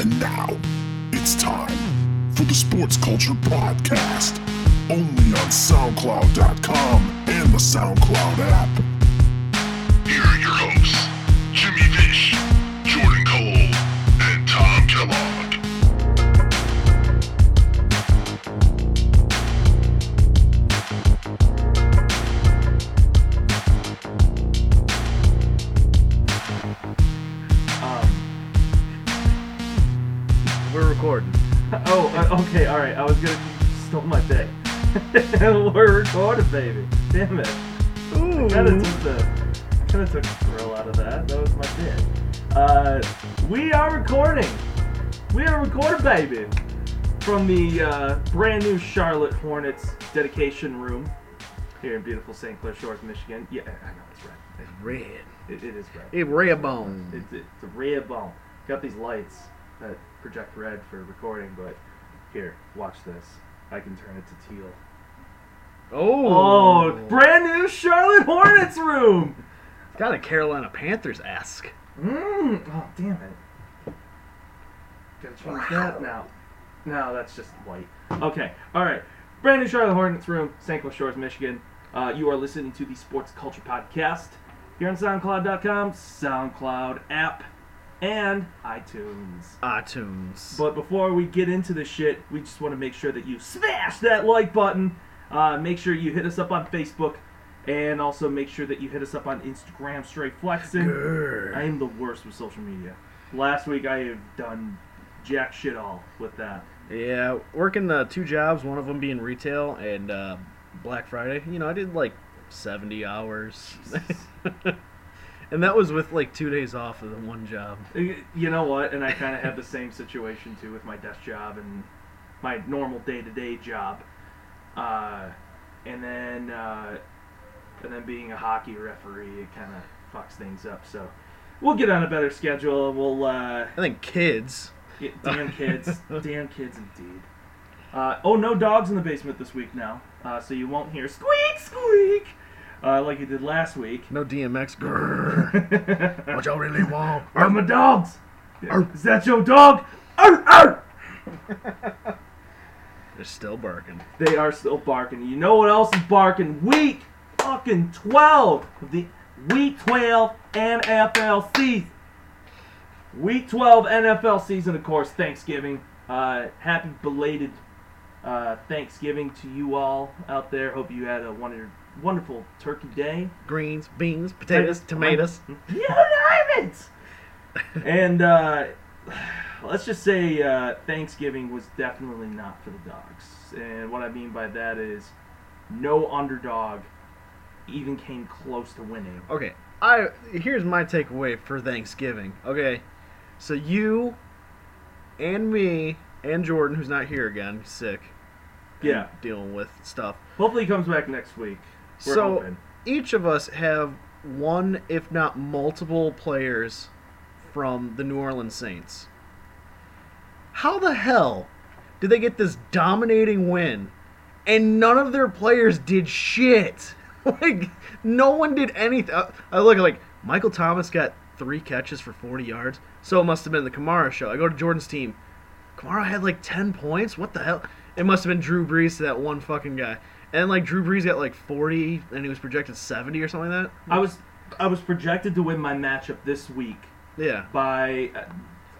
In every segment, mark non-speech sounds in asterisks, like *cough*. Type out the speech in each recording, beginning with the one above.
And now, it's time for the Sports Culture Podcast, only on SoundCloud.com and the SoundCloud app. I was gonna stole my thing. *laughs* We're recording, baby. Damn it. Ooh. Kind of took the, kind of took the thrill out of that. That was my bit. Uh, we are recording. We are recording, baby, from the uh, brand new Charlotte Hornets dedication room here in beautiful St. Clair Shores, Michigan. Yeah, I know it's red. It's red. It, it is red. It red bone. It's, it's a red bone. Got these lights that project red for recording, but here, watch this. I can turn it to teal. Oh. Oh, brand new Charlotte Hornets room. Got a Carolina Panthers esque. Mmm. Oh, damn it. Gotta change that now. No, that's just white. Okay. All right. Brand new Charlotte Hornets room, St. Clair Shores, Michigan. Uh, you are listening to the Sports Culture Podcast here on SoundCloud.com, SoundCloud app, and iTunes. iTunes. But before we get into the shit, we just want to make sure that you smash that like button. Uh, make sure you hit us up on Facebook, and also make sure that you hit us up on Instagram, Straight Flexing. Grr. I am the worst with social media. Last week I have done jack shit all with that. yeah, working uh, two jobs, one of them being retail and uh, Black Friday. You know, I did like 70 hours. *laughs* and that was with like two days off of the one job. You know what? And I kind of have the same situation too with my desk job and my normal day-to-day job. Uh, and then, uh, and then being a hockey referee, it kind of fucks things up. So we'll get on a better schedule. We'll uh, I think kids. Yeah, damn kids. *laughs* damn kids indeed. Uh, oh, no dogs in the basement this week now. Uh, so you won't hear squeak, squeak, uh, like you did last week. No DMX. *laughs* Grr. what y'all really want? Are my dogs? Is that your dog? Arr, arr! They're still barking. They are still barking. You know what else is barking? Week fucking 12 of the Week 12 NFL season. Week 12 NFL season, of course, Thanksgiving. Uh, happy belated uh, Thanksgiving to you all out there. Hope you had a wonder, wonderful turkey day. Greens, beans, potatoes, tomatoes. You name it! and uh, let's just say uh, Thanksgiving was definitely not for the dogs. And what I mean by that is no underdog even came close to winning. Okay, I here's my takeaway for Thanksgiving. Okay, so you and me and Jordan, who's not here again, sick. Yeah. dealing with stuff. Hopefully he comes back next week. We're so hoping. each of us have one, if not multiple, players from the New Orleans Saints. How the hell did they get this dominating win, and none of their players did shit? *laughs* like no one did anything. I- uh, I uh, look like Michael Thomas got three catches for 40 yards, so it must have been the Kamara show. I go to Jordan's team. Kamara had like 10 points. What the hell? It must have been Drew Brees to that one fucking guy. And like Drew Brees got like 40, and he was projected 70 or something like that. I was I was projected to win my matchup this week. Yeah. by uh,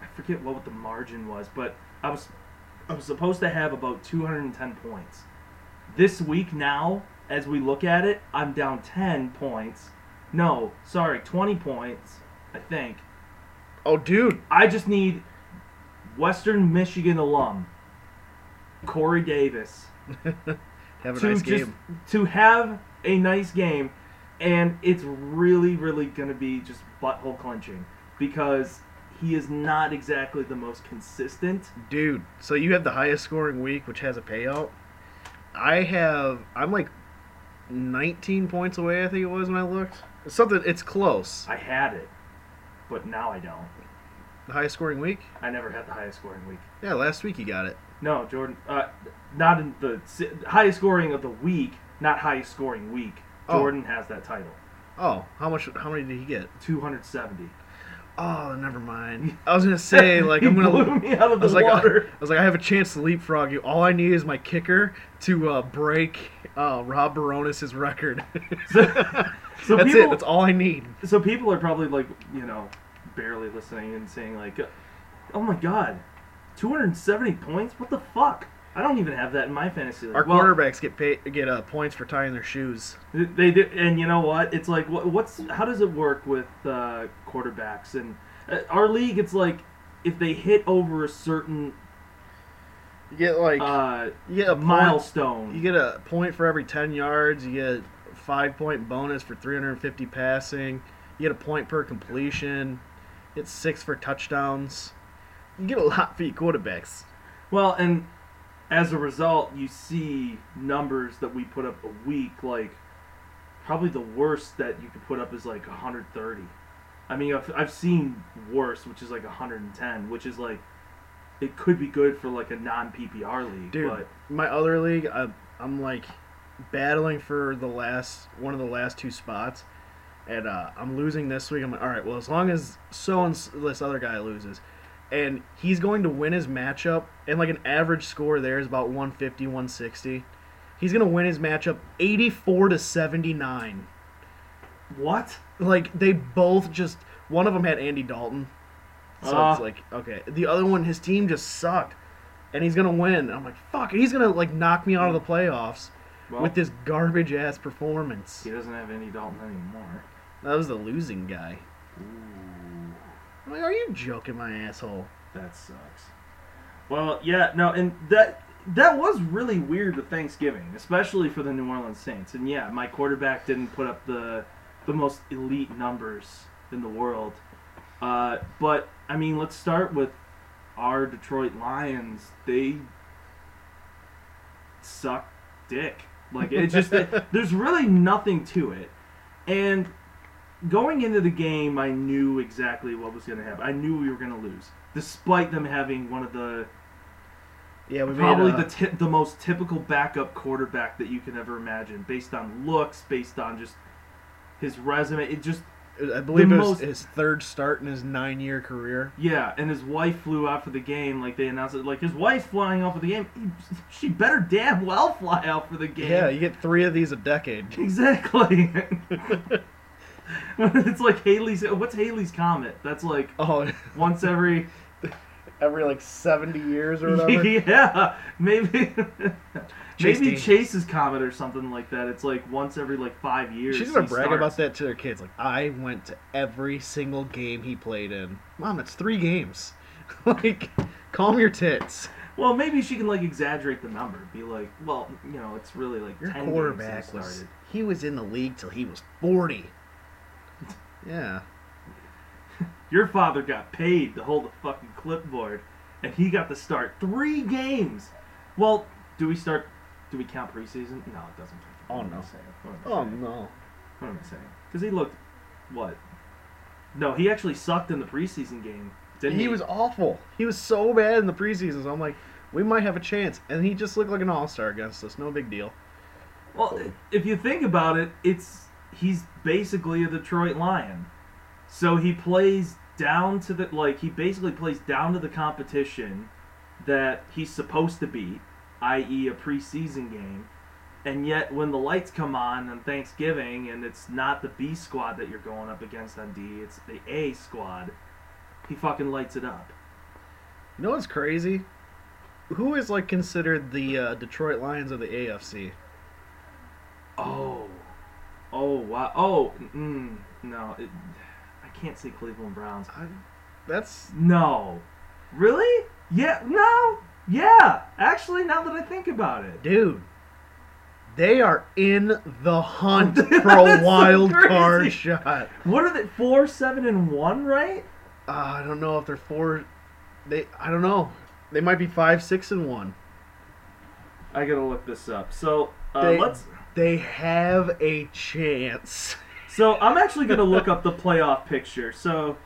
I forget what the margin was, but I was I was supposed to have about 210 points. This week now, as we look at it, I'm down 10 points. No, sorry, 20 points, I think. Oh, dude. I just need Western Michigan alum Corey Davis *laughs* Have a to nice just game. to have a nice game, and it's really, really gonna be just butthole clenching because he is not exactly the most consistent. Dude, so you have the highest scoring week, which has a payout. I have, I'm like 19 points away, I think it was when I looked. It's something, it's close. I had it, but now I don't. The highest scoring week? I never had the highest scoring week. Yeah, last week you got it. No, Jordan, uh, not in the highest scoring of the week, not highest scoring week. Oh. Jordan has that title, Oh, how much, how many did he get? 270. Oh, never mind. *laughs* I was gonna say like I'm gonna. blew me out of I the was like, water. I was like, I have a chance to leapfrog you. All I need is my kicker to uh, break uh, Rob Bironas' record. So, *laughs* so That's people, it. That's all I need. so people are probably like, you know, barely listening and saying like, "Oh my god, 270 points? What the fuck? I don't even have that in my fantasy league." Our Well, quarterbacks get get uh, points for tying their shoes. They do, and you know what? It's like, what, what's how does it work with uh, quarterbacks and uh, our league? It's like if they hit over a certain You get like uh, you get a point- milestone. You get a point for every 10 yards. You get a five point bonus for 350 passing. You get a point per completion. It's six for touchdowns. You get a lot for your quarterbacks. Well, and as a result, you see numbers that we put up a week. Like probably the worst that you could put up is like 130. I mean, I've, I've seen worse, which is like 110, which is like it could be good for like a non PPR league, Dude, but my other league, I, I'm like battling for the last one of the last two spots, and uh, I'm losing this week. I'm like, all right, well, as long as so and this other guy loses, and he's going to win his matchup, and like an average score there is about 150, 160. He's gonna win his matchup 84 to 79. what? Like they both just one of them had Andy Dalton, so Ah. it's like okay. The other one, his team just sucked, and he's gonna win. And I'm like, fuck, he's gonna like knock me out of the playoffs Well, with this garbage ass performance. he doesn't have any Dalton anymore. That was the losing guy. I'm like, are you joking, my asshole? That sucks. Well, yeah, no, and that that was really weird with Thanksgiving, especially for the New Orleans Saints. And yeah, my quarterback didn't put up the the most elite numbers in the world. Uh, but I mean, let's start with our Detroit Lions. They suck dick. Like it just *laughs* there's really nothing to it. And going into the game, I knew exactly what was going to happen. I knew we were going to lose, despite them having one of the Yeah, we probably made, uh, the ti- the most typical backup quarterback that you can ever imagine, based on looks, based on just his resume. It just I believe the it was most- his third start in his nine-year career. yeah. And his wife flew out for the game, like they announced it. Like his wife's flying out for the game. She better damn well fly out for the game. Yeah, you get three of these a decade. exactly. *laughs* *laughs* it's like Halley's. What's Halley's comet? That's like Oh, once every *laughs* every like 70 years or whatever. *laughs* yeah, maybe Chase maybe. Chase's comet or something like that. It's like once every like five years. She's gonna brag starts. about that to their kids. Like, I went to every single game he played in. Mom, it's three games. like, calm your tits. Well, maybe she can like exaggerate the number. Be like, well, you know, it's really like Your 10 quarterback was he was in the league till he was forty. Yeah. Your father got paid to hold a fucking clipboard, and he got to start three games. Well, do we start? Do we count preseason? No, it doesn't. count. Oh, What am I no. Oh no. What am I saying? Because he looked, what? No, he actually sucked in the preseason game. Didn't he? He was awful. He was so bad in the preseason. So I'm like, we might have a chance. And he just looked like an all star against us. No big deal. Well, if you think about it, it's he's basically a Detroit Lion. So he plays down to the like he basically plays down to the competition that he's supposed to beat, i.e. a preseason game. And yet when the lights come on on Thanksgiving and it's not the B squad that you're going up against on D, it's the A squad, he fucking lights it up. You know what's crazy? Who is like considered the uh, Detroit Lions of the AFC? Oh. Oh, wow. Oh, mm, no. It, I can't say Cleveland Browns. I, that's No. Really? Yeah, no. Yeah. Actually, now that I think about it. dude. They are in the hunt *laughs* for a so wild card shot. What are they? 4, 7, and 1, right? Uh, I don't know if they're four. They I don't know. They might be five, six, and one. I gotta look this up. So, uh, They, let's. They have a chance. So, I'm actually gonna look up the playoff picture. So,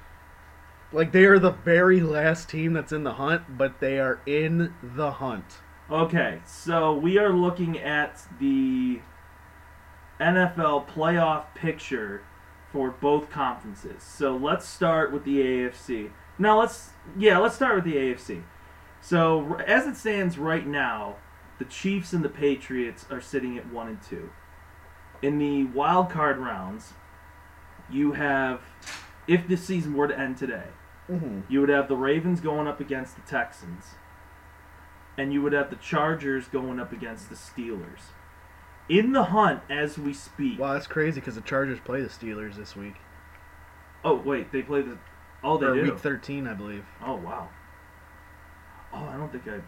Like they are the very last team that's in the hunt, but they are in the hunt. Okay, so we are looking at the NFL playoff picture for both conferences. So let's start with the AFC. Now let's yeah, let's start with the AFC. So as it stands right now, the Chiefs and the Patriots are sitting at one and two. In the wild card rounds, you have if this season were to end today, Mm-hmm. you would have the Ravens going up against the Texans, and you would have the Chargers going up against the Steelers. In the hunt as we speak. Wow, that's crazy because the Chargers play the Steelers this week. Oh wait, they play the. Oh, they or do. week 13, I believe. Oh wow. Oh, I don't think I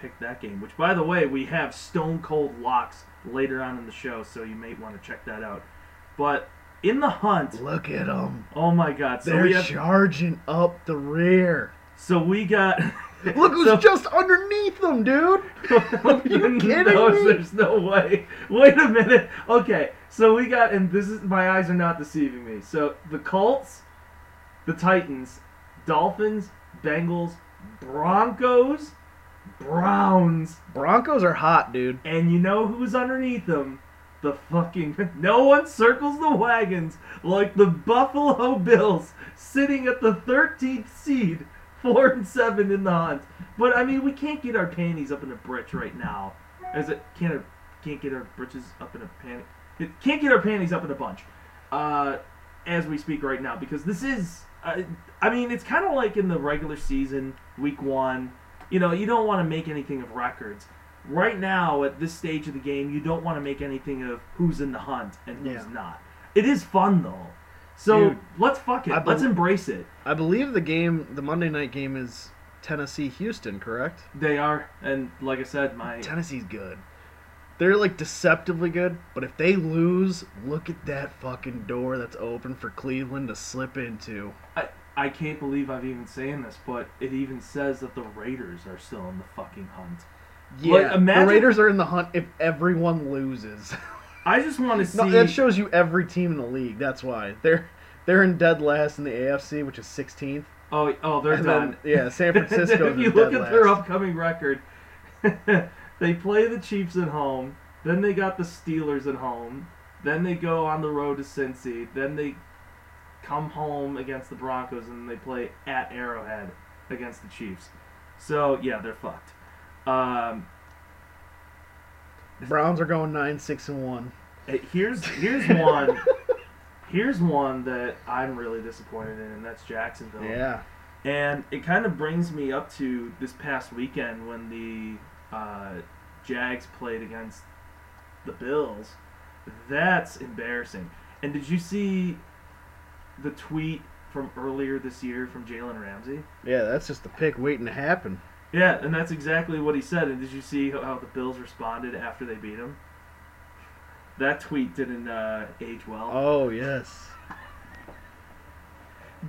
picked that game. Which, by the way, we have Stone Cold locks later on in the show, so you may want to check that out. But in the hunt, Look at them. oh my God! So They're we have. charging up the rear. So we got. *laughs* Look who's so- just underneath them, dude. *laughs* Are you kidding no, me? There's no way. Wait a minute. Okay, so we got, and this is my eyes are not deceiving me. So the Colts, the Titans, Dolphins, Bengals, Broncos, Browns, Broncos are hot, dude. and you know who's underneath them? The fucking *laughs* no one circles the wagons like the Buffalo Bills sitting at the 13th seed, four and seven in the hunt. But I mean, we can't get our panties up in a britch right now. As it can't can't get our britches up in a pan. It can't get our panties up in a bunch, uh, as we speak right now because this is. Uh, I mean, it's kind of like in the regular season, week one. You know, you don't want to make anything of records right now at this stage of the game, you don't want to make anything of who's in the hunt and who's Yeah. not. It is fun though. So Dude, let's fuck it. I let's embrace it. I believe the game, the Monday night game, is Tennessee Houston, correct? They are, and like I said, my Tennessee's good. They're like deceptively good, but if they lose, look at that fucking door that's open for Cleveland to slip into. I, I can't believe I'm even saying this, but it even says that the Raiders are still in the fucking hunt. Yeah, Like, imagine- the Raiders are in the hunt if everyone loses. I just want to see. no, that shows you every team in the league. That's why they're they're in dead last in the AFC, which is 16th. oh, oh, they're And done. then, yeah, San Francisco. if *laughs* you look at their upcoming record, *laughs* they play the Chiefs at home, then they got the Steelers at home, then they go on the road to Cincy, then they come home against the Broncos, and they play at Arrowhead against the Chiefs. So yeah, they're fucked. Um, Browns are going nine, six, and one. here's here's *laughs* one. Here's one that I'm really disappointed in, and that's Jacksonville. Yeah, And it kind of brings me up to this past weekend when the uh, Jags played against the Bills. That's embarrassing. And did you see the tweet from earlier this year from Jalen Ramsey? yeah, that's just the pick waiting to happen. Yeah, and that's exactly what he said. And did you see how, how the Bills responded after they beat him? That tweet didn't uh, age well. Oh yes.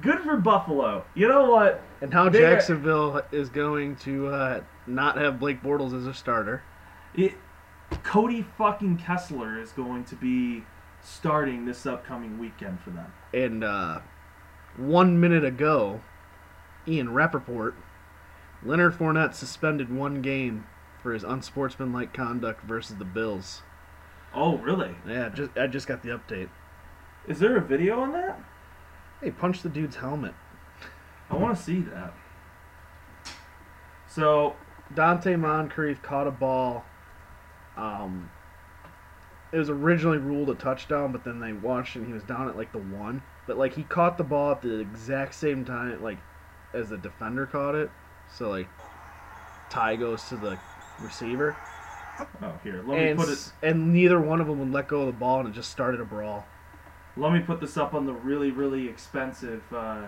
Good for Buffalo. You know what? And how They're- Jacksonville is going to uh, not have Blake Bortles as a starter. It, Cody fucking Kessler is going to be starting this upcoming weekend for them. And uh, one minute ago, Ian Rapoport, Leonard Fournette suspended one game for his unsportsmanlike conduct versus the Bills. Oh, really? Yeah, just I just got the update. Is there a video on that? Hey, punch the dude's helmet. I want to see that. So, Donte Moncrief caught a ball. Um, it was originally ruled a touchdown, but then they watched and he was down at like the one. But like he caught the ball at the exact same time, like as the defender caught it. So like tie goes to the receiver, oh here, let me and put it. and neither one of them would let go of the ball, and it just started a brawl. Let me put this up on the really, really expensive uh,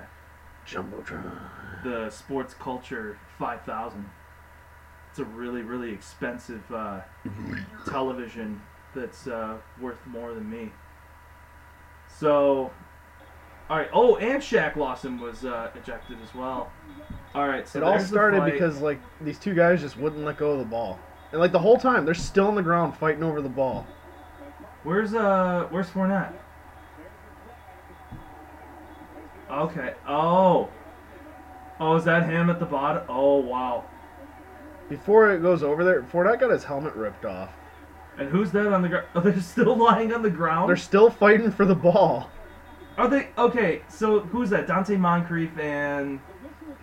Jumbotron. the Sports Culture 5000. It's a really, really expensive uh, *laughs* television that's uh, worth more than me. So, all right. Oh, and Shaq Lawson was uh, ejected as well. All right. So It all started because like these two guys just wouldn't let go of the ball, and like the whole time they're still on the ground fighting over the ball. Where's uh Where's Fournette? Okay. Oh. Oh, is that him at the bottom? Oh, wow. Before it goes over there, Fournette got his helmet ripped off. And who's that on the ground? *laughs* Oh, they're still lying on the ground. They're still fighting for the ball. Are they okay? So who's that? Donte Moncrief and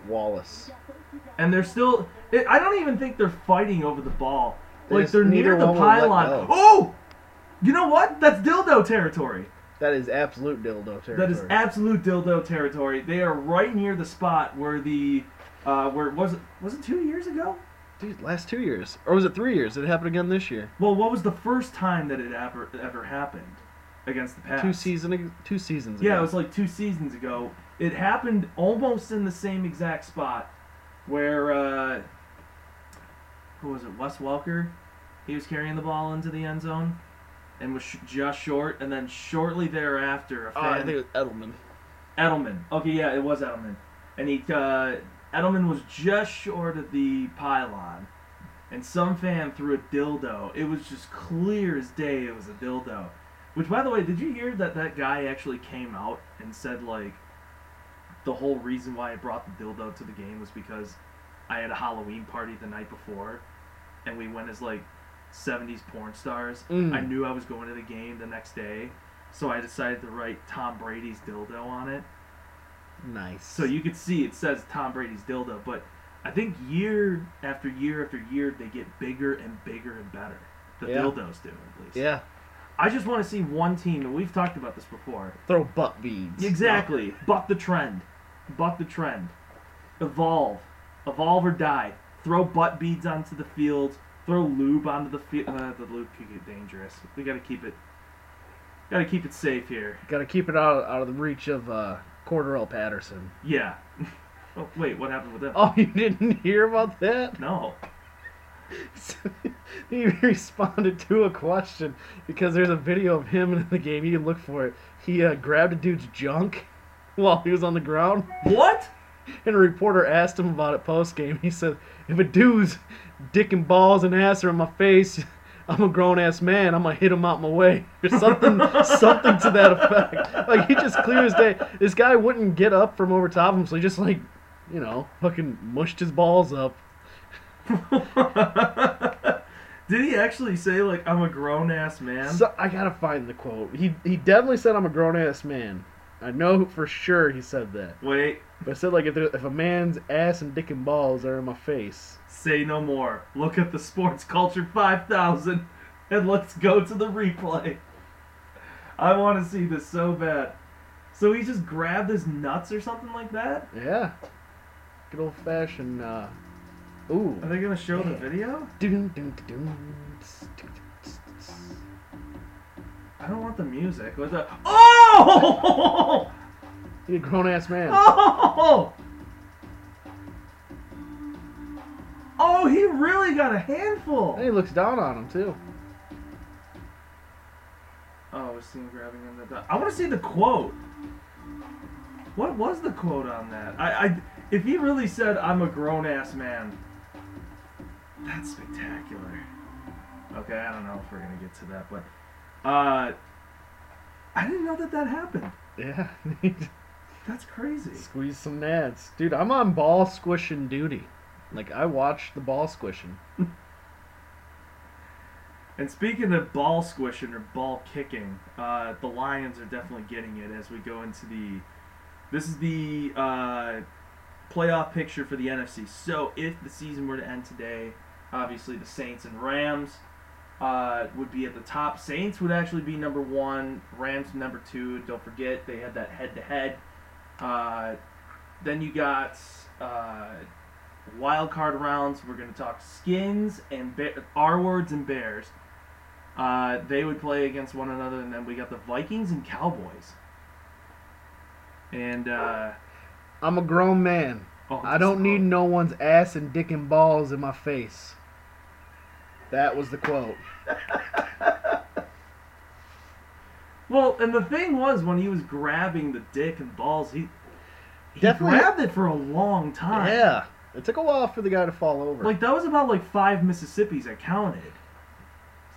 Wallace. and they're still. It, I don't even think they're fighting over the ball. They like they're near the one will let pylon. Oh, you know what? That's dildo territory. That is absolute dildo territory. That is absolute dildo territory. They are right near the spot where the uh, where was it was it two years ago? Dude, last two years. Or was it three years? It happened again this year. Well, what was the first time that it ever ever happened against the Pats? Two season two seasons ago. Yeah, it was like two seasons ago. It happened almost in the same exact spot where uh, who was it? Wes Welker. He was carrying the ball into the end zone and was sh- just short. And then shortly thereafter, a Oh, I think it was Edelman. Edelman. Okay, yeah, it was Edelman. And he uh, Edelman was just short of the pylon, and some fan threw a dildo. It was just clear as day. It was a dildo. Which, by the way, did you hear that that guy actually came out and said like the whole reason why I brought the dildo to the game was because I had a Halloween party the night before, and we went as like 70s porn stars. Mm. I knew I was going to the game the next day, so I decided to write Tom Brady's dildo on it. Nice. So you can see it says Tom Brady's dildo, but I think year after year after year they get bigger and bigger and better. The Yeah. dildos do at least. Yeah. I just want to see one team, and we've talked about this before. Throw butt beads. Exactly. Buck the trend. Buck the trend. Evolve. Evolve or die. Throw butt beads onto the field. Throw lube onto the field. Uh, the lube could get dangerous. We got to keep it. Got to keep it safe here. Got to keep it out out of the reach of uh, Cordarrelle Patterson. Yeah. *laughs* oh wait, what happened with that? Oh, *laughs* you didn't hear about that? No. *laughs* he responded to a question because there's a video of him in the game. You can look for it. He uh, grabbed a dude's junk while he was on the ground, What? and a reporter asked him about it post game. He said, "If a dude's dick and balls and ass are in my face." I'm a grown ass man. I'm gonna hit him out my way, or something, *laughs* something to that effect. Like he just clear as day. This guy wouldn't get up from over top of him, so he just like, you know, fucking mushed his balls up. *laughs* Did he actually say like I'm a grown ass man? So I gotta find the quote. He he definitely said I'm a grown ass man. I know for sure he said that. Wait, But I said like if there, if a man's ass and dick and balls are in my face, say no more. Look at the Sports Culture 5000 and let's go to the replay. I want to see this so bad. So he just grabbed his nuts or something like that? yeah, good old fashioned. Uh, ooh. Are they gonna show the video? Dun, dun, dun, dun. I don't want the music. What's that? Oh! He's a grown ass man. *laughs* Oh! Oh, he really got a handful. And he looks down on him too. Oh, I was seeing grabbing him. That I want to see the quote. What was the quote on that? I, I, if he really said, "I'm a grown ass man," that's spectacular. Okay, I don't know if we're gonna get to that, but uh, I didn't know that that happened. Yeah. *laughs* That's crazy. Squeeze some nads, dude. I'm on ball squishing duty. Like I watch the ball squishing. And speaking of ball squishing or ball kicking, uh, the Lions are definitely getting it as we go into the. This is the uh, playoff picture for the NFC. So if the season were to end today, obviously the Saints and Rams uh, would be at the top. Saints would actually be number one. Rams number two. Don't forget they had that head-to-head. Uh, then you got uh, wild card rounds. We're going to talk Skins and Bear, R words and Bears. Uh, they would play against one another, and then we got the Vikings and Cowboys. And uh, I'm a grown man. oh, I don't need no one's ass and dick and balls in my face. That was the quote. *laughs* Well, and the thing was, when he was grabbing the dick and balls, he he Definitely- grabbed it for a long time. Yeah. It took a while for the guy to fall over. Like that was about like five Mississippis I counted.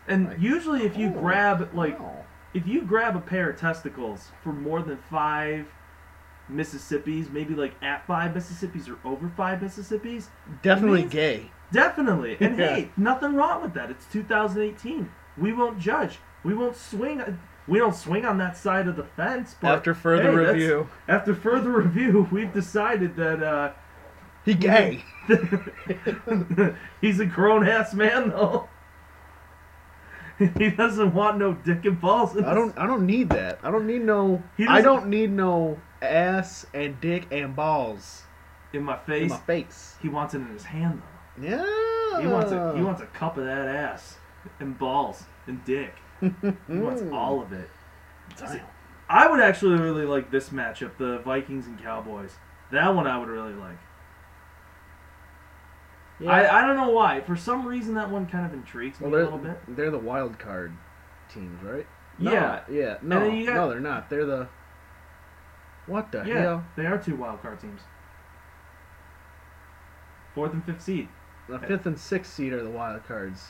And Like- usually, if you Oh, grab like wow. if you grab a pair of testicles for more than five Mississippis, maybe like at five Mississippis or over five Mississippis, Definitely gay. definitely. And *laughs* Yeah. hey, nothing wrong with that. It's 2018. We won't judge. We won't swing. we don't swing on that side of the fence. But After further hey, review. after further *laughs* review, we've decided that uh, He gay. *laughs* he's a grown ass man though. *laughs* he doesn't want no dick and balls. In I don't. I don't need that. I don't need no. I don't need no ass and dick and balls in my face. in my face. He wants it in his hand though. Yeah. He wants a he wants a cup of that ass and balls and dick. He wants *laughs* all of it. Damn. I would actually really like this matchup, the Vikings and Cowboys. That one I would really like. Yeah. I, I don't know why. For some reason, that one kind of intrigues me well, a little bit. they're the wild card teams, right? No, Yeah, Yeah. No. then you got- no, they're not. They're the. What the yeah, hell? they are two wild card teams. Fourth and fifth seed. The fifth and sixth seed are the wild cards.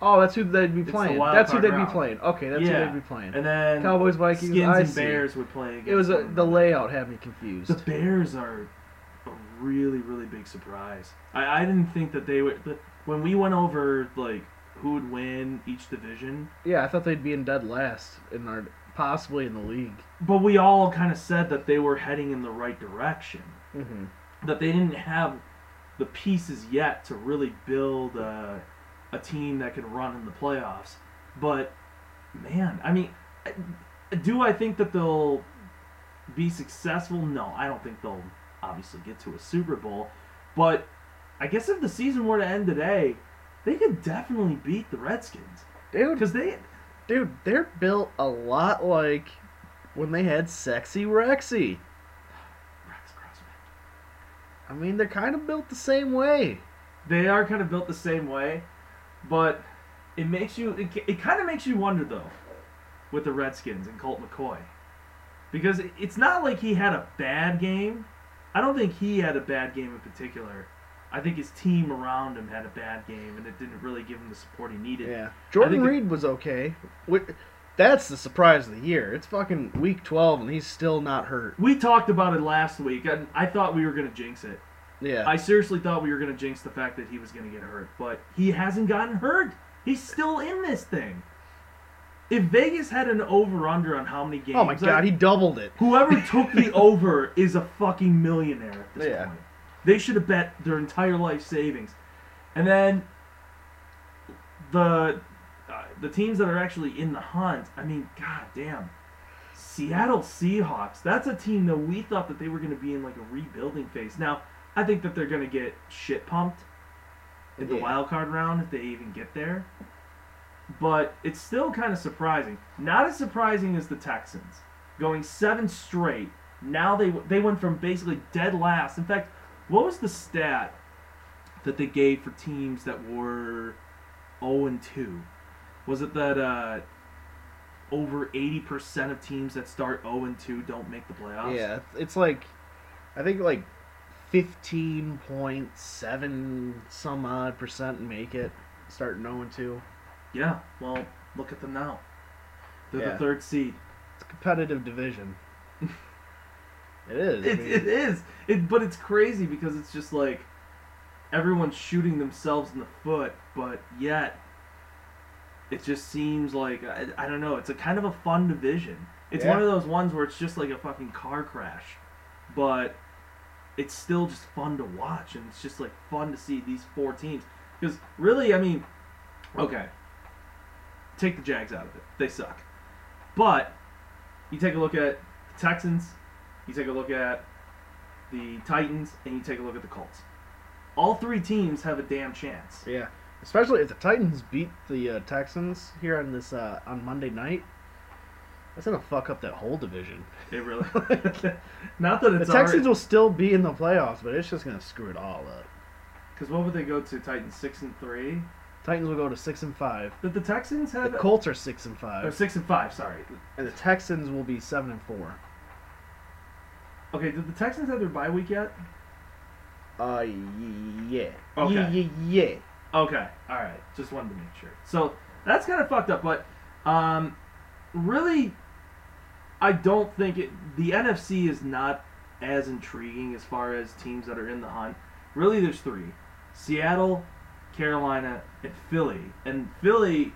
Oh, that's who they'd be the playing. wild That's who they'd round. be playing. Okay, that's Yeah. who they'd be playing. And then Cowboys, Vikings, Skins I and see. Bears would play against It was a, the layout had me confused. The Bears are really, really big surprise. I, I didn't think that they would. The, when we went over like who would win each division, Yeah, I thought they'd be in dead last in our possibly in the league. but we all kind of said that they were heading in the right direction. Mm-hmm. That they didn't have the pieces yet to really build a, a team that could run in the playoffs. But man, I mean, do I think that they'll be successful? No, I don't think they'll obviously get to a Super Bowl. But I guess if the season were to end today, they could definitely beat the Redskins Dude, because they dude, they're built a lot like when they had Sexy Rexy. Rex Grossman. I mean, they're kind of built the same way. They are kind of built the same way, but it makes you. It, it kind of makes you wonder though, with the Redskins and Colt McCoy, because it's not like he had a bad game. I don't think he had a bad game in particular. I think his team around him had a bad game, and it didn't really give him the support he needed. Yeah, Jordan think it- Reed was okay. That's the surprise of the year. It's fucking week twelve and he's still not hurt. We talked about it last week, and I thought we were gonna jinx it. Yeah, I seriously thought we were gonna jinx the fact that he was gonna get hurt, but he hasn't gotten hurt. He's still in this thing. If Vegas had an over under on how many games, oh my god, he doubled it. whoever *laughs* took the over is a fucking millionaire at this Yeah. point. They should have bet their entire life savings, and then the uh, the teams that are actually in the hunt. I mean, god damn. Seattle Seahawks. That's a team that we thought that they were going to be in like a rebuilding phase. Now, I think that they're going to get shit pumped in the Yeah. wild card round if they even get there. But it's still kind of surprising. Not as surprising as the Texans going seven straight. Now they they went from basically dead last. In fact, what was the stat that they gave for teams that were 0 and 2? Was it that uh, over 80% of teams that start 0 and 2 don't make the playoffs? Yeah, it's like I think like fifteen point seven some odd percent make it. Starting zero and two. Yeah. Well, look at them now. They're Yeah. the third seed. It's a competitive division. *laughs* it is. I It, mean, it is. It, but it's crazy because it's just like everyone's shooting themselves in the foot, but yet it just seems like I, I don't know. It's a kind of a fun division. It's Yeah. one of those ones where it's just like a fucking car crash, but it's still just fun to watch, and it's just like fun to see these four teams. Because really, I mean, okay, take the Jags out of it; they suck. But you take a look at the Texans, you take a look at the Titans, and you take a look at the Colts. All three teams have a damn chance. yeah. Especially if the Titans beat the uh, Texans here on this uh, on Monday night. That's gonna fuck up that whole division. It really. *laughs* *laughs* Not that The Texans will still be in the playoffs, but it's just gonna screw it all up. Because what would they go to? Titans six and three. Titans will go to six and five. Did the Texans have The? Colts are six and five, or six and five. Sorry. and the Texans will be seven and four. Okay. Did the Texans have their bye week yet? Uh, yeah. Okay. Yeah, yeah, yeah. Okay, all right. Just wanted to make sure. So that's kind of fucked up, but um, really, I don't think it. The NFC is not as intriguing as far as teams that are in the hunt. Really, there's three: Seattle, Carolina, and Philly. And Philly,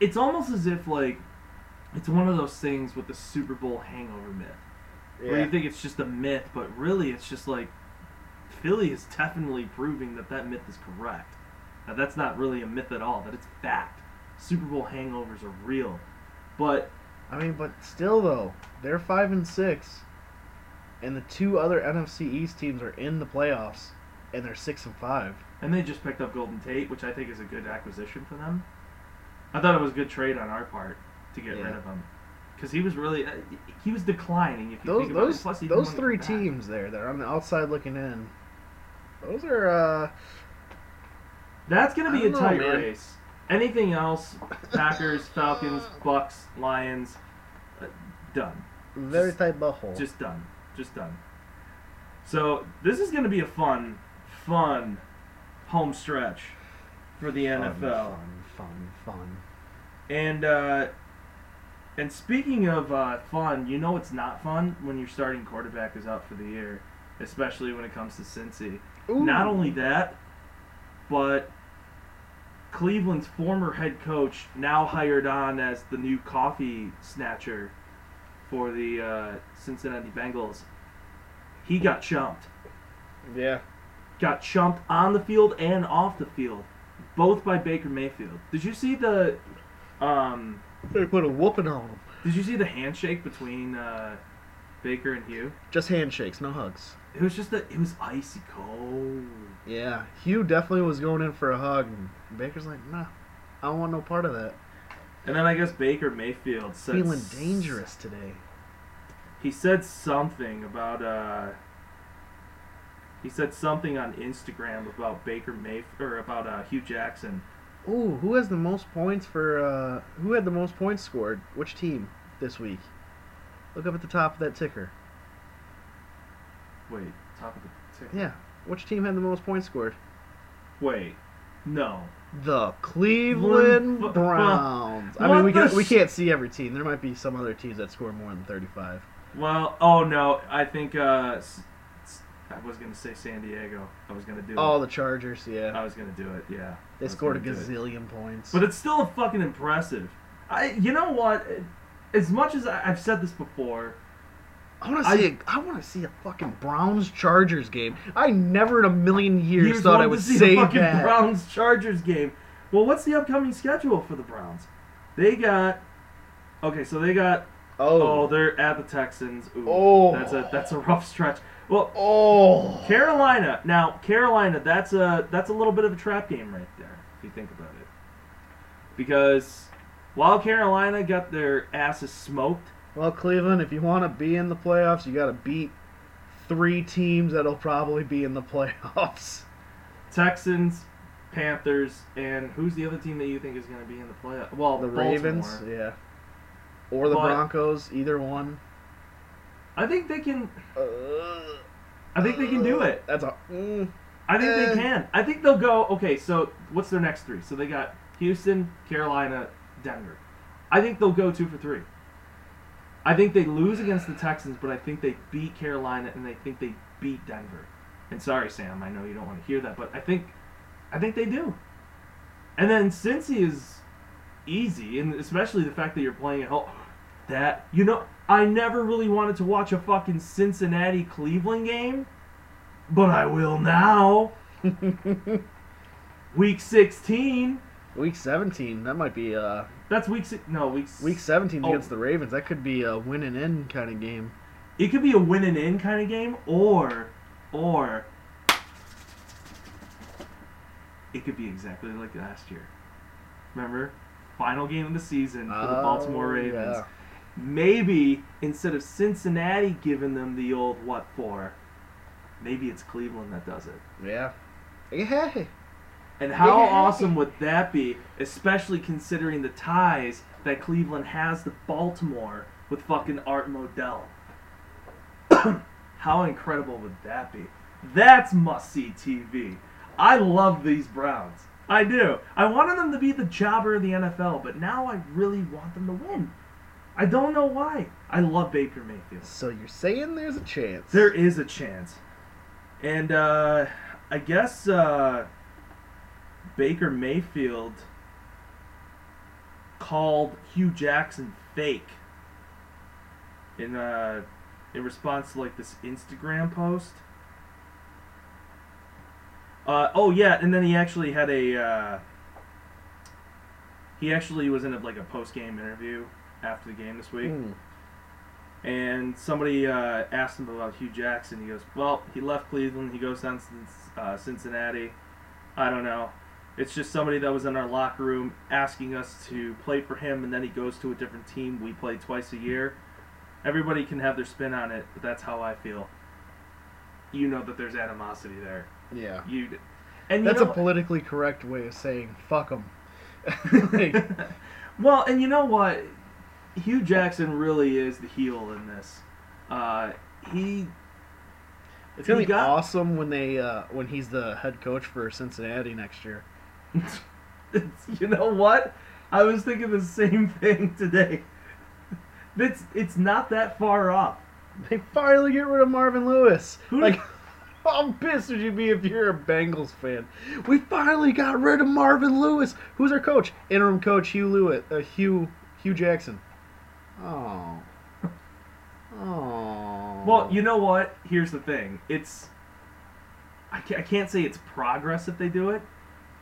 it's almost as if like it's one of those things with the Super Bowl hangover myth. Where you think it's just a myth, but really it's just like Philly is definitely proving that that myth is correct. Now that's not really a myth at all. That it's fact. Super Bowl hangovers are real, but I mean, but still though, they're five and six, and the two other NFC East teams are in the playoffs, and they're six and five. and they just picked up Golden Tate, which I think is a good acquisition for them. I thought it was a good trade on our part to get Yeah. rid of him because he was really uh, he was declining. If you Those think about those it. Plus, those three teams there that are on the outside looking in, those are uh, That's gonna be a know, tight man. race. Anything else? Packers, Falcons, Bucks, Lions, uh, done. very Just- tight butthole. Just done. Just done. So this is gonna be a fun, fun home stretch for the Fun, NFL. Fun, fun, fun. And uh, and speaking of uh, fun, you know it's not fun when your starting quarterback is out for the year, especially when it comes to Cincy. Ooh. Not only that, but Cleveland's former head coach, now hired on as the new coffee snatcher for the uh, Cincinnati Bengals, he got chumped. Yeah. Got chumped on the field and off the field, both by Baker Mayfield. Did you see the? Um, They put a whooping on him. did you see the handshake between uh, Baker and Hue? Just handshakes, no hugs. It was just that it was icy cold. Yeah, Hue definitely was going in for a hug, and Baker's like, nah, I don't want no part of that. And then I guess Baker Mayfield said Feeling dangerous today. He said something about uh. He said something on Instagram about Baker Mayf or about uh, Hue Jackson. Ooh, who has the most points for? uh Who had the most points scored? Which team this week? Look up at the top of that ticker. Wait, top of the ticker. Yeah, which team had the most points scored? Wait, no. The Cleveland Browns. I mean, we can, we sh- can't see every team. There might be some other teams that score more than thirty-five. Well, oh no, I think uh, I was gonna say San Diego. I was gonna do Oh, it. the Chargers. Yeah, I was gonna do it. Yeah. They scored a gonna do it. gazillion points. But it's still fucking impressive. I, you know what? As much as I, I've said this before, I want to see. a, I want to see a fucking Browns Chargers game. I never in a million years thought I to would see say the fucking that. Browns Chargers game. Well, what's the upcoming schedule for the Browns? They got okay, so they got oh, Oh, they're at the Texans. Ooh, Oh. that's a that's a rough stretch. Well, oh, Carolina now Carolina that's a that's a little bit of a trap game right there if you think about it, because while Carolina got their asses smoked, Well, Cleveland, if you want to be in the playoffs, you got to beat three teams that'll probably be in the playoffs. Texans. Panthers and who's the other team that you think is going to be in the playoff? Well, The Baltimore. Ravens, yeah, or the But- Broncos, either one. I think they can. Uh, I think they can do it. That's a. Mm, I think Eh. they can. I think they'll go. Okay, so what's their next three? So they got Houston, Carolina, Denver. I think they'll go two for three. I think they lose against the Texans, but I think they beat Carolina and I think they beat Denver. And sorry, Sam, I know you don't want to hear that, but I think, I think they do. And then Cincy is easy, and especially the fact that you're playing at home. That you know, I never really wanted to watch a fucking Cincinnati Cleveland game, but I will now. *laughs* Week 16. week 17, that might be uh That's week six. No, week. week 17 Oh. against the Ravens. That could be a win and in kind of game. It could be a win and in kind of game, or, or it could be exactly like last year. Remember, final game of the season for the Baltimore Oh, Ravens. yeah. Maybe instead of Cincinnati giving them the old what for, maybe it's Cleveland that does it. Yeah. Yeah. And how Yeah. awesome would that be, especially considering the ties that Cleveland has to Baltimore with fucking Art Modell? *coughs* how incredible would that be? That's must see TV. I love these Browns. I do. I wanted them to be the jobber of the NFL, but now I really want them to win. I don't know why. I love Baker Mayfield. So you're saying there's a chance? There is a chance. And uh, I guess uh, Baker Mayfield called Hue Jackson fake in uh in response to like this Instagram post. Uh, oh yeah, and then he actually had a uh, he actually was in a, like a post game interview after the game this week, Hmm. and somebody uh, asked him about Hue Jackson. He goes, "Well, he left Cleveland. He goes down to uh, Cincinnati. I don't know. It's just somebody that was in our locker room asking us to play for him, and then he goes to a different team. We play twice a year. Everybody can have their spin on it, but that's how I feel. You know that there's animosity there. Yeah. You, and you That's a politically correct way of saying fuck them. *laughs* like, *laughs* well, and you know what? Hue Jackson really is the heel in this. Uh, he it's gonna be got- awesome when they uh, when he's the head coach for Cincinnati next year. *laughs* You know what? I was thinking the same thing today. It's it's not that far off. They finally get rid of Marvin Lewis. Who- like, *laughs* how pissed would you be if you're a Bengals fan? We finally got rid of Marvin Lewis. Who's our coach? Interim coach Hugh Lewis. Uh, Hue Hue Jackson. Oh. Oh. Well, you know what? Here's the thing. It's I can't, I can't say it's progress if they do it,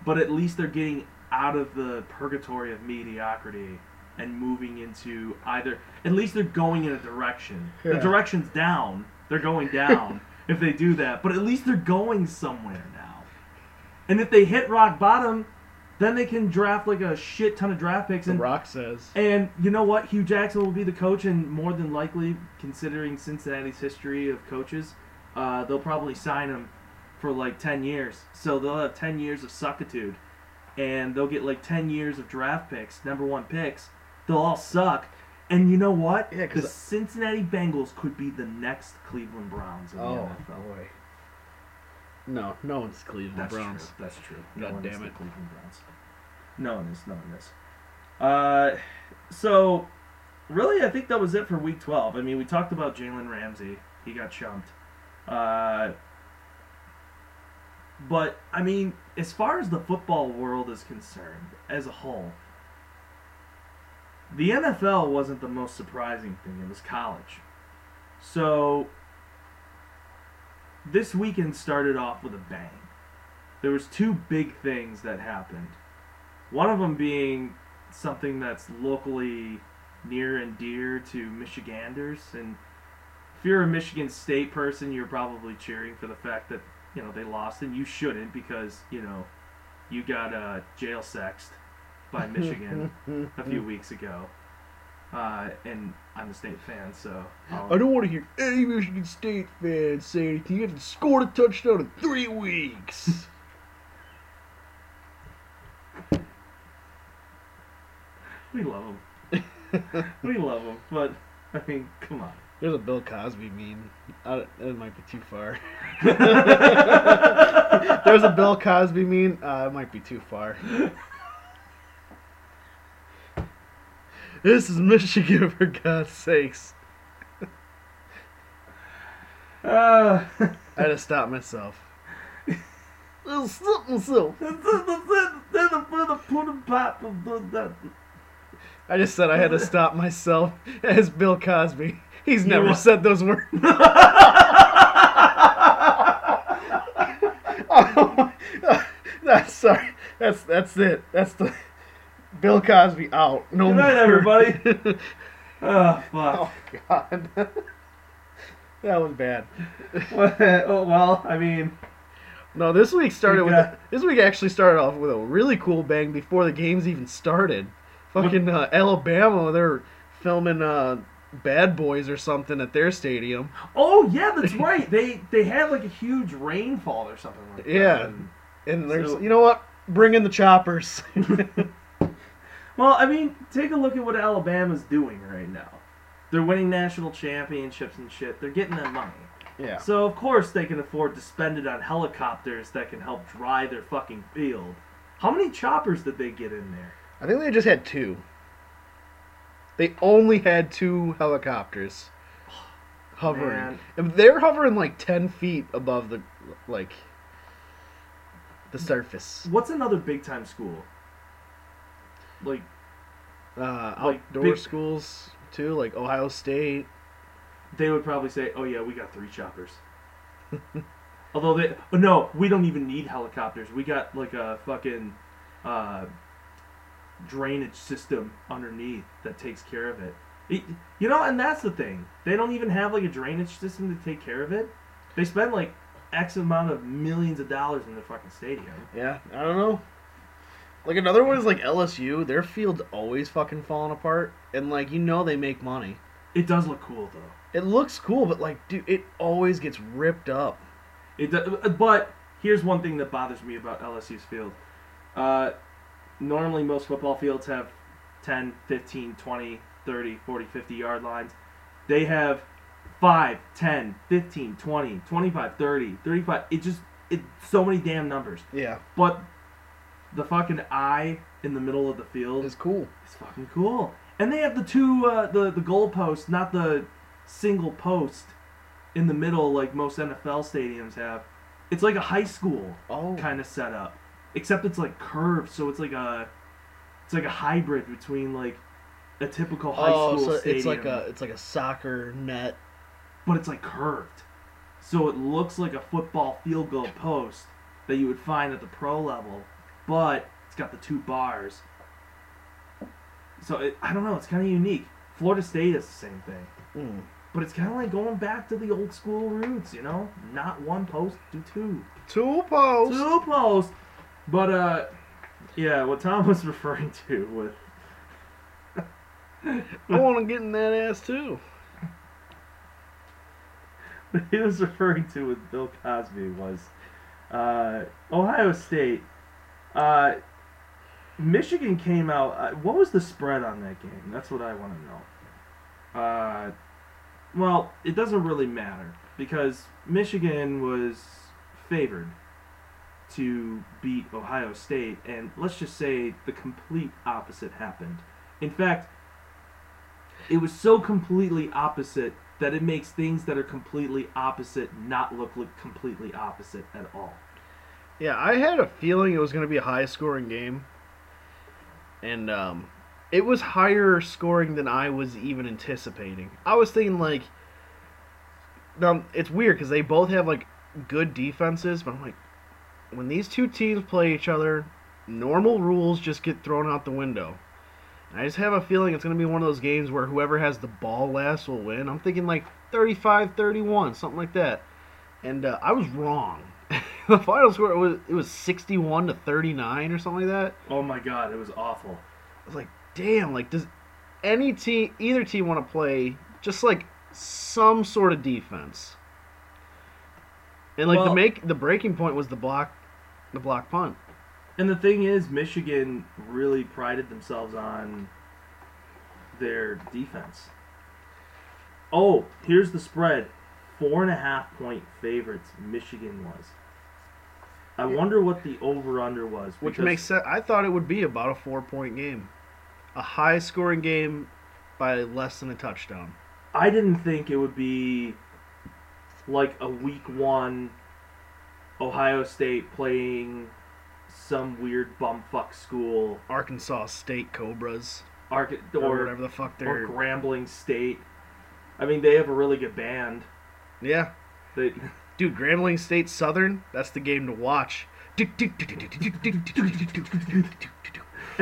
but at least they're getting out of the purgatory of mediocrity and moving into either at least they're going in a direction. The direction's down. They're going down *laughs* if they do that, but at least they're going somewhere now. And if they hit rock bottom, then they can draft like a shit ton of draft picks The and Rock says. and you know what? Hue Jackson will be the coach, and more than likely, considering Cincinnati's history of coaches, uh, they'll probably sign him for like 10 years. So they'll have 10 years of suckitude, and they'll get like 10 years of draft picks, number one picks. They'll all suck. And you know what? Yeah, 'cause- the Cincinnati Bengals could be the next Cleveland Browns in the Oh NFL. boy. No, no one's Cleveland That's Browns. true. That's true. God one damn is the it. Cleveland Browns. No one is. No one is. Uh, so really, I think that was it for Week 12. I mean, we talked about Jalen Ramsey. He got chumped. Uh, but I mean, as far as the football world is concerned, as a whole, the NFL wasn't the most surprising thing. It was college. So this weekend started off with a bang. There was two big things that happened. One of them being something that's locally near and dear to Michiganders, and if you're a Michigan State person, you're probably cheering for the fact that you know they lost, and you shouldn't because you know you got uh, jail sexed by *laughs* Michigan a few weeks ago. Uh, and I'm a state fan, so I'll- I don't want to hear any Michigan State fans say anything. You haven't scored a touchdown in three weeks. *laughs* we love them. we love them, but I mean, come on. There's a Bill Cosby meme. I, that might be too far. *laughs* There's a Bill Cosby meme. Uh, it might be too far. *laughs* This is Michigan, for God's sakes. Uh, *laughs* I had to stop myself. I'll stop myself. I just said I had to stop myself as Bill Cosby. He's You never said those words. *laughs* oh, *laughs* that's sorry. That's that's it. That's the Bill Cosby out. No Good night, more. everybody. Oh, *laughs* fuck. oh God. *laughs* that was bad. *laughs* oh, well, I mean, No, this week started We with got- this week actually started off with a really cool bang before the games even started. Fucking uh, Alabama, they're filming uh, Bad Boys or something at their stadium. oh yeah, that's right. They they had like a huge rainfall or something like that. Yeah. And- And there's, So- you know what? Bring in the choppers. Well, I mean, take a look at what Alabama's doing right now. They're winning national championships and shit. They're getting that money. yeah. So of course they can afford to spend it on helicopters that can help dry their fucking field. How many choppers did they get in there? I think they just had two. They only had two helicopters hovering, Man. and they're hovering like ten feet above the like the surface. What's another big time school? Like Uh, outdoor big- schools too, like Ohio State. they would probably say, "Oh yeah, we got three choppers." *laughs* Although they, oh, no, we don't even need helicopters. We got like a fucking uh, drainage system underneath that takes care of it. It- You know, and that's the thing. They don't even have like a drainage system to take care of it. They spend like X amount of millions of dollars in the fucking stadium. Yeah, I don't know. Like another one is like LSU. Their field's always fucking falling apart, and like you know they make money. It does look cool though. It looks cool, but like, dude, it always gets ripped up. It do, but here's one thing that bothers me about LSU's field. Uh, normally most football fields have 10, 15, 20, 30, 40, 50 yard lines. They have 5, 10, 15, 20, 25, 30, 35. It just it's so many damn numbers. Yeah, But the fucking eye in the middle of the field it's cool. it's fucking cool. And they have the two uh, the the goal post, not the single post in the middle like most NFL stadiums have. It's like a high school Oh, kind of setup, except it's like curved, so it's like a it's like a hybrid between like a typical high oh, school so stadium, it's like a it's like a soccer net. but it's like curved, so it looks like a football field goal post that you would find at the pro level, but it's got the two bars. So it, I don't know. It's kind of unique. Florida State is the same thing, Mm. but it's kind of like going back to the old school roots. You know, not one post, do two, Two posts. two posts. But uh, yeah, what Tom was *laughs* referring to with I want to get in that ass too. *laughs* what he was referring to with Bill Cosby was uh, Ohio State. Uh, Michigan came out. Uh, what was the spread on that game? That's what I want to know. Uh, well, it doesn't really matter because Michigan was favored to beat Ohio State, and let's just say the complete opposite happened. In fact, it was so completely opposite that it makes things that are completely opposite not look like completely opposite at all. Yeah, I had a feeling it was going to be a high scoring game. And um, it was higher scoring than I was even anticipating. I was thinking, like, now it's weird because they both have, like, good defenses, but I'm like, when these two teams play each other, normal rules just get thrown out the window. And I just have a feeling it's going to be one of those games where whoever has the ball last will win. I'm thinking, like, 35 31, something like that. And uh, I was wrong. *laughs* the final score it was it was 61 to 39 or something like that. Oh my god, it was awful. I was like, damn, like does any team either team want to play just like some sort of defense? And like the make the breaking point was the block the block punt. And the thing is, Michigan really prided themselves on their defense. Oh, here's the spread. Four and a half point favorites Michigan was. I wonder what the over under was. Which makes sense. I thought it would be about a 4 point game. A high scoring game by less than a touchdown. I didn't think it would be like a week one Ohio State playing some weird bumfuck school Arkansas State Cobras Arc- or, or, whatever the fuck they're Or Grambling State. I mean, they have a really good band. Yeah. They, Dude, Grambling State Southern, that's the game to watch. and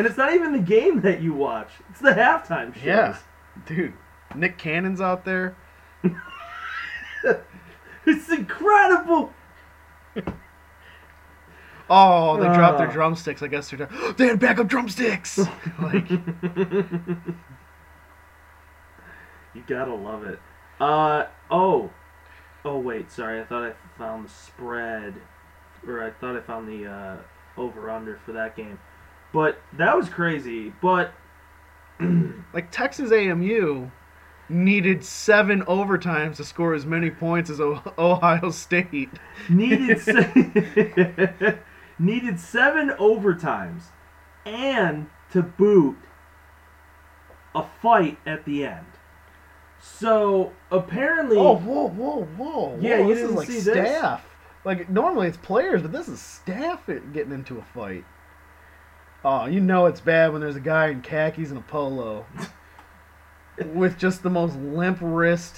it's not even the game that you watch; it's the halftime shows. Yeah. Dude, Nick Cannon's out there. *laughs* it's incredible. Oh, they dropped their Ah. drumsticks. I guess they're done. they *gasps* had backup drumsticks. *laughs* like, You gotta love it. Uh oh, oh wait, sorry. I thought I found the spread, or I thought I found the uh, over under for that game, but that was crazy. But *clears throat* like Texas A&M needed seven overtimes to score as many points as O- Ohio State. needed *laughs* se- *laughs* needed seven overtimes, and to boot a fight at the end. So apparently, Oh, whoa, whoa, whoa! Yeah, whoa, you this is didn't like see this? staff. Like normally it's players, but this is staff getting into a fight. Oh, you know it's bad when there's a guy in khakis and a polo *laughs* with just the most limp wrist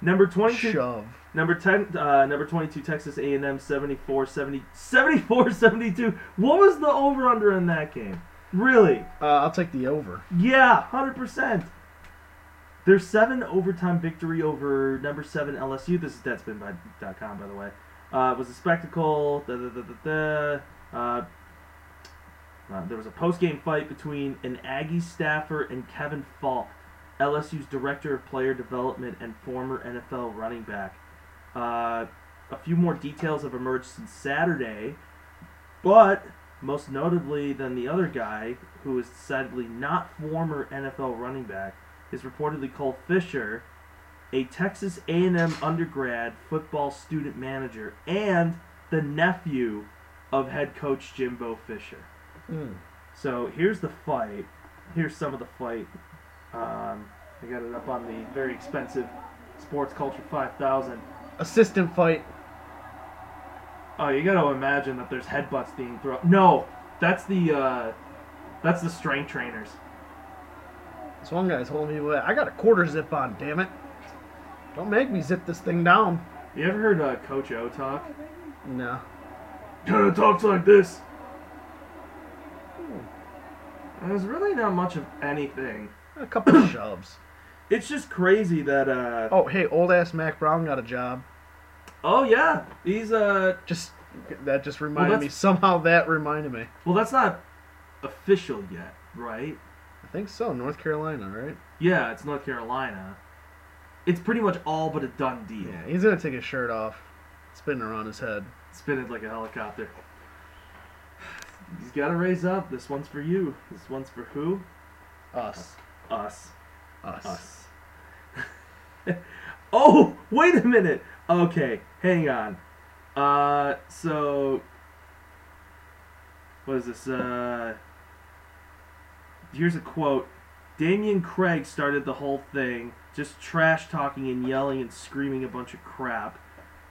Number 22, shove. number 10, uh, number 22, Texas A&M 74, 70, 74, *laughs* 72. What was the over-under in that game? Really? Uh, I'll take the over. Yeah, 100%. Their seven overtime victory over number seven LSU. This is Deadspin.com, by .com, by the way. Uh, was a spectacle. Da, da, da. Uh, uh, there was a post-game fight between an Aggie staffer and Kevin Faulk, LSU's director of player development and former NFL running back. Uh, a few more details have emerged since Saturday, but most notably than the other guy, who is decidedly not former NFL running back, is reportedly Cole Fisher, a Texas A&M undergrad football student manager and the nephew of head coach Jimbo Fisher. So here's the fight. Here's some of the fight. Um, I got it up on the very expensive Sports Culture 5000. Assistant fight. Oh, you got to imagine that there's headbutts being thrown. No, that's the uh, that's the strength trainers. One guy's holding me. away. I got a quarter zip on. Damn it! Don't make me zip this thing down. You ever heard uh, Coach O talk? No. Kind of talks like this. There's really not much of anything. A couple of shoves. *clears throat* It's just crazy that uh Oh, hey, old ass Mack Brown got a job. oh yeah he's uh Just that just reminded that's- me. Somehow that reminded me. well that's not official yet right I think so. North Carolina, right? yeah it's North Carolina. It's pretty much all but a done deal. Yeah, he's gonna take his shirt off, spinning around his head. spin it like a helicopter. *sighs* He's got to raise up. This one's for you. This one's for who? Us, us. Us. us. *laughs* Oh wait a minute. Okay hang on. Uh so what is this? Uh here's a quote Dameyune Craig started the whole thing just trash talking and yelling and screaming a bunch of crap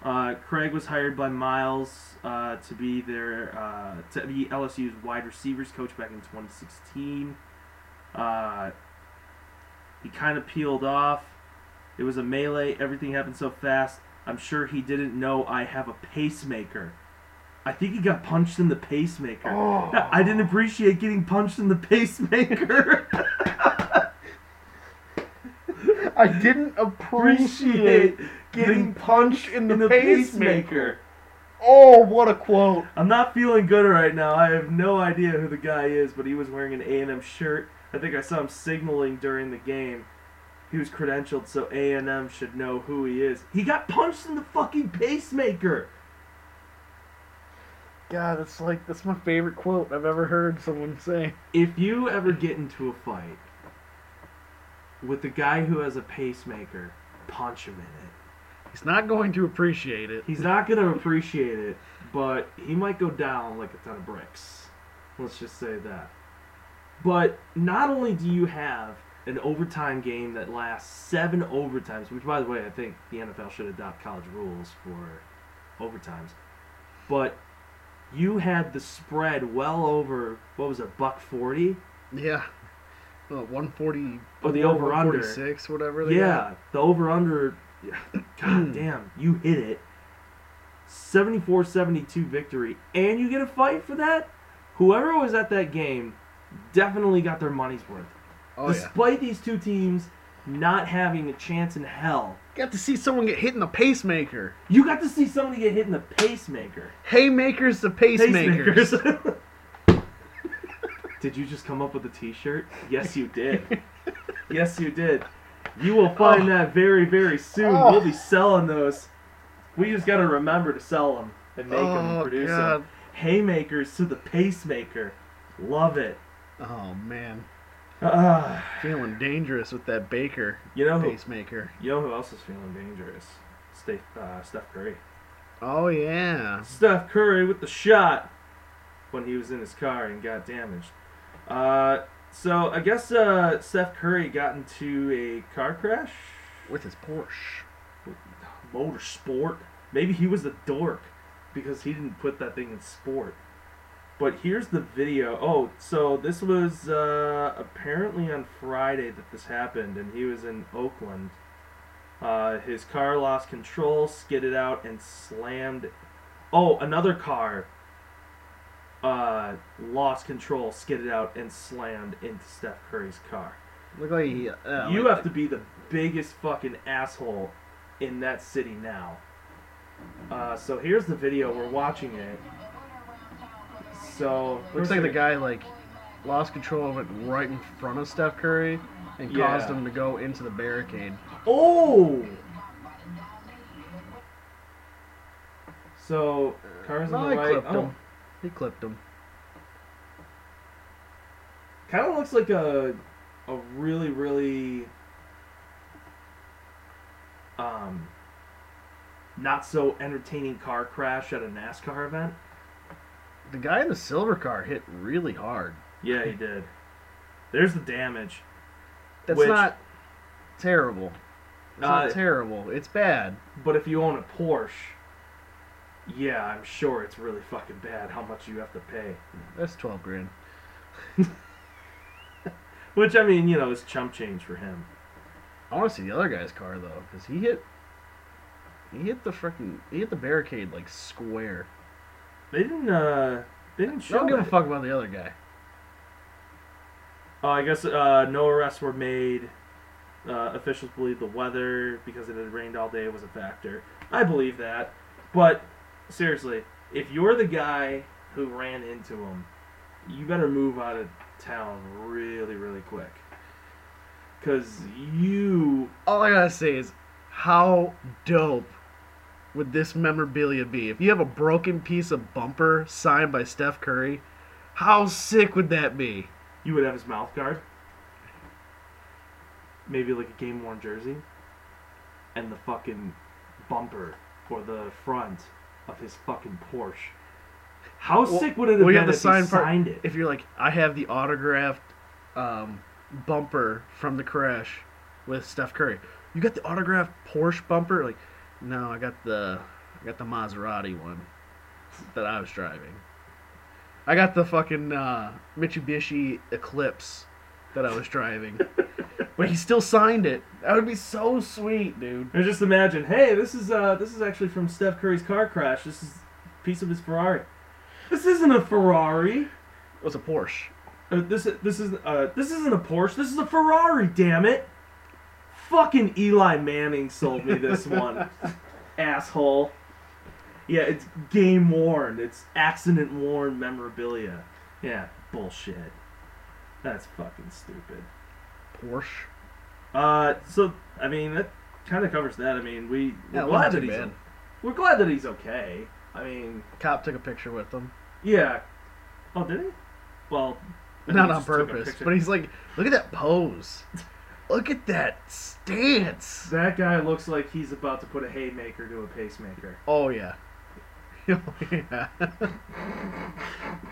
uh, Craig was hired by Miles uh, to be their uh, to be LSU's wide receivers coach back in 2016 uh, he kind of peeled off. It was a melee. Everything happened so fast. I'm sure he didn't know I have a pacemaker. I think he got punched in the pacemaker. Oh. I didn't appreciate getting punched in the pacemaker. *laughs* I didn't appreciate getting punched in the, pacemaker. Oh, what a quote! I'm not feeling good right now. I have no idea who the guy is, but he was wearing an A&M shirt. I think I saw him signaling during the game. He was credentialed, so A&M should know who he is. He got punched in the fucking pacemaker. God, that's like that's my favorite quote I've ever heard someone say. If you ever get into a fight with the guy who has a pacemaker, punch him in it. He's not going to appreciate it. He's not going to appreciate it, but he might go down like a ton of bricks. Let's just say that. But not only do you have an overtime game that lasts seven overtimes, which, by the way, I think the NFL should adopt college rules for overtimes, but you had the spread well over, what was it, buck 40? Yeah. Well, 140 Or the over-under. 146, whatever. They Yeah, the over under. *clears throat* God damn, you hit it. 74 72 victory. And you get a fight for that? Whoever was at that game definitely got their money's worth. got. Oh yeah. Despite these two teams not having a chance in hell, Got to see someone get hit in the pacemaker. you got to see somebody get hit in the pacemaker. Haymakers to pacemakers. Pacemakers. *laughs* did you just come up with a t shirt? Yes, you did. yes, you did. You will find Oh. that very, very soon. Oh. We'll be selling those. We just got to remember to sell them and make them Oh, and produce God. them. Haymakers to the pacemaker. Love it. Oh man, Ah, feeling dangerous with that Baker you know who? pacemaker. You know who else is feeling dangerous? Steph, uh, Steph Curry. Oh yeah. Steph Curry with the shot when he was in his car and got damaged. Uh, so I guess uh, Steph Curry got into a car crash, With his Porsche. motorsport. Maybe he was a dork because he didn't put that thing in sport. But here's the video. Oh, so this was uh, apparently on Friday that this happened, and he was in Oakland. Uh, his car lost control, skidded out, and slammed. Oh, another car uh, lost control, skidded out, and slammed into Steph Curry's car. Look like he. Uh, you like- have to be the biggest fucking asshole in that city now. Uh, so here's the video. We're watching it. So Looks like the guy like lost control of it right in front of Steph Curry and caused him to go into the barricade. Oh. So cars No, on he the right. clipped Oh, him. He clipped him. kind of looks like a a really really um not so entertaining car crash at a NASCAR event. The guy in the silver car hit really hard. Yeah, he did. There's the damage. That's Which- not terrible. It's Uh, not terrible. It's bad. But if you own a Porsche, yeah, I'm sure it's really fucking bad how much you have to pay. That's twelve grand. *laughs* Which I mean, you know, is chump change for him. I want to see the other guy's car though, because he hit. He hit the freaking. He hit the barricade like square. They didn't. uh They didn't show. don't give a fuck about the other guy. Uh, I guess uh, no arrests were made. Uh, officials believe the weather, because it had rained all day, was a factor. I believe that. But seriously, if you're the guy who ran into him, you better move out of town really, really quick. Because you. All I gotta say is, how dope would this memorabilia be? If you have a broken piece of bumper signed by Steph Curry, how sick would that be? You would have his mouth guard. Maybe like a game worn jersey. And the fucking bumper or the front of his fucking Porsche. How Well- sick would it have well, been have if sign he part- signed it? If you're like, I have the autographed um, bumper from the crash with Steph Curry. You got the autographed Porsche bumper? Like, no, I got the I got the Maserati one that I was driving. I got the fucking uh, Mitsubishi Eclipse that I was driving. *laughs* but he still signed it. That would be so sweet, dude. And just imagine, hey, this is uh this is actually from Steph Curry's car crash. This is a piece of his Ferrari. This isn't a Ferrari. It was a Porsche. Uh, this this is uh this isn't a Porsche. This is a Ferrari. Damn it! Fucking Eli Manning sold me this one, *laughs* asshole. Yeah, it's game worn. It's accident worn memorabilia. Yeah, bullshit. That's fucking stupid. Porsche. Uh, so I mean that kind of covers that. I mean we we're Yeah, glad that he's bad. we're glad that he's okay. I mean, Cop took a picture with him. yeah. Oh, did he? Well, Not he on just took a purpose, but he's like, look at that pose. *laughs* Look at that stance. That guy looks like he's about to put a haymaker to a pacemaker. *laughs* Oh yeah. *laughs* Oh yeah.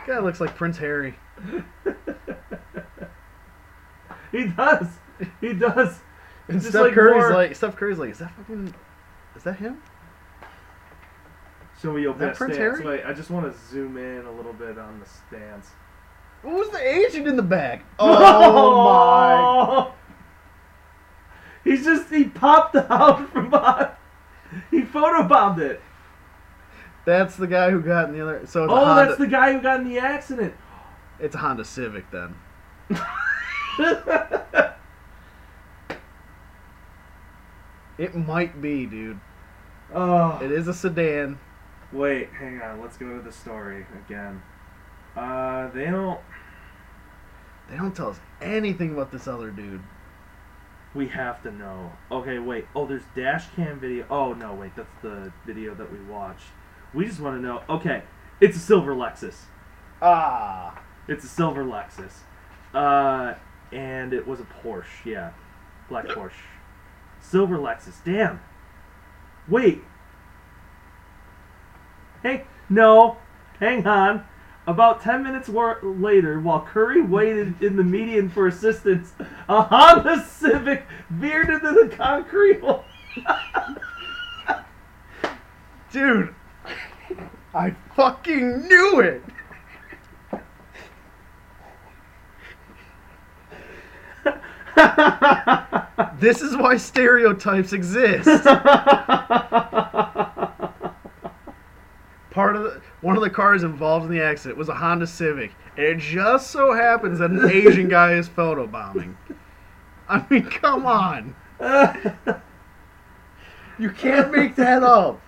Guy looks like Prince Harry. *laughs* He does. He does. And Just Steph like Curry's more- like Steph Curry's like, is that fucking is that him? Show me your Is that best Prince stance. Harry? Wait, I just want to zoom in a little bit on the stance. Who's the agent in the back? Oh my He's just he popped out from behind. He photobombed it. That's the guy who got in the other so Oh, Honda, that's the guy who got in the accident. it's a Honda Civic then. *laughs* It might be, dude. oh. It is a sedan. Wait, hang on. Let's go to the story again. Uh, they don't. They don't tell us anything about this other dude. We have to know. Okay, wait. Oh, there's dash cam video. Oh no, wait. That's the video that we watched. We just want to know. Okay, it's a silver Lexus. Ah. It's a silver Lexus. Uh, and it was a Porsche. Yeah, black Porsche. Silver Lexus. Damn. Wait. Hey, no. Hang on. About 10 minutes later, while Curry waited in the median for assistance, a Honda Civic veered into the concrete wall. *laughs* Dude, I fucking knew it! *laughs* this is why stereotypes exist. *laughs* Part of the one of the cars involved in the accident was a Honda Civic, and it just so happens that an Asian guy is photobombing. *laughs* I mean, come on. *laughs* You can't make that up.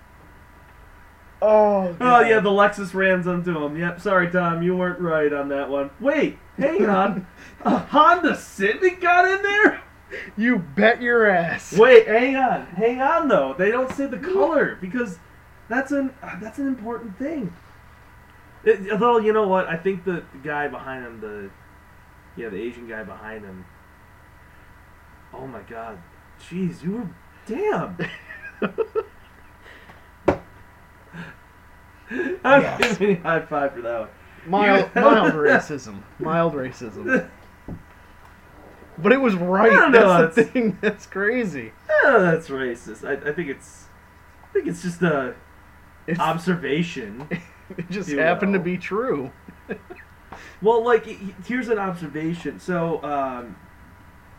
Oh, Oh yeah, the Lexus rams into him. Yep, sorry Tom, you weren't right on that one. Wait, hang on. *laughs* A Honda Civic got in there? You bet your ass. Wait, hang on, hang on though. They don't say the color because that's an uh, that's an important thing. It, although you know what, I think the, the guy behind him, the yeah, the Asian guy behind him. Oh my God, jeez, you were damn. *laughs* I'm Yes. giving you a high five for that one. Mild, *laughs* mild racism. Mild racism. *laughs* But it was right. Don't know, That's the it's- thing. That's crazy. Oh, that's racist. I, I think it's, I think it's just a It's, observation. *laughs* it just you happened to be true. *laughs* Well, like here's an observation. So, um,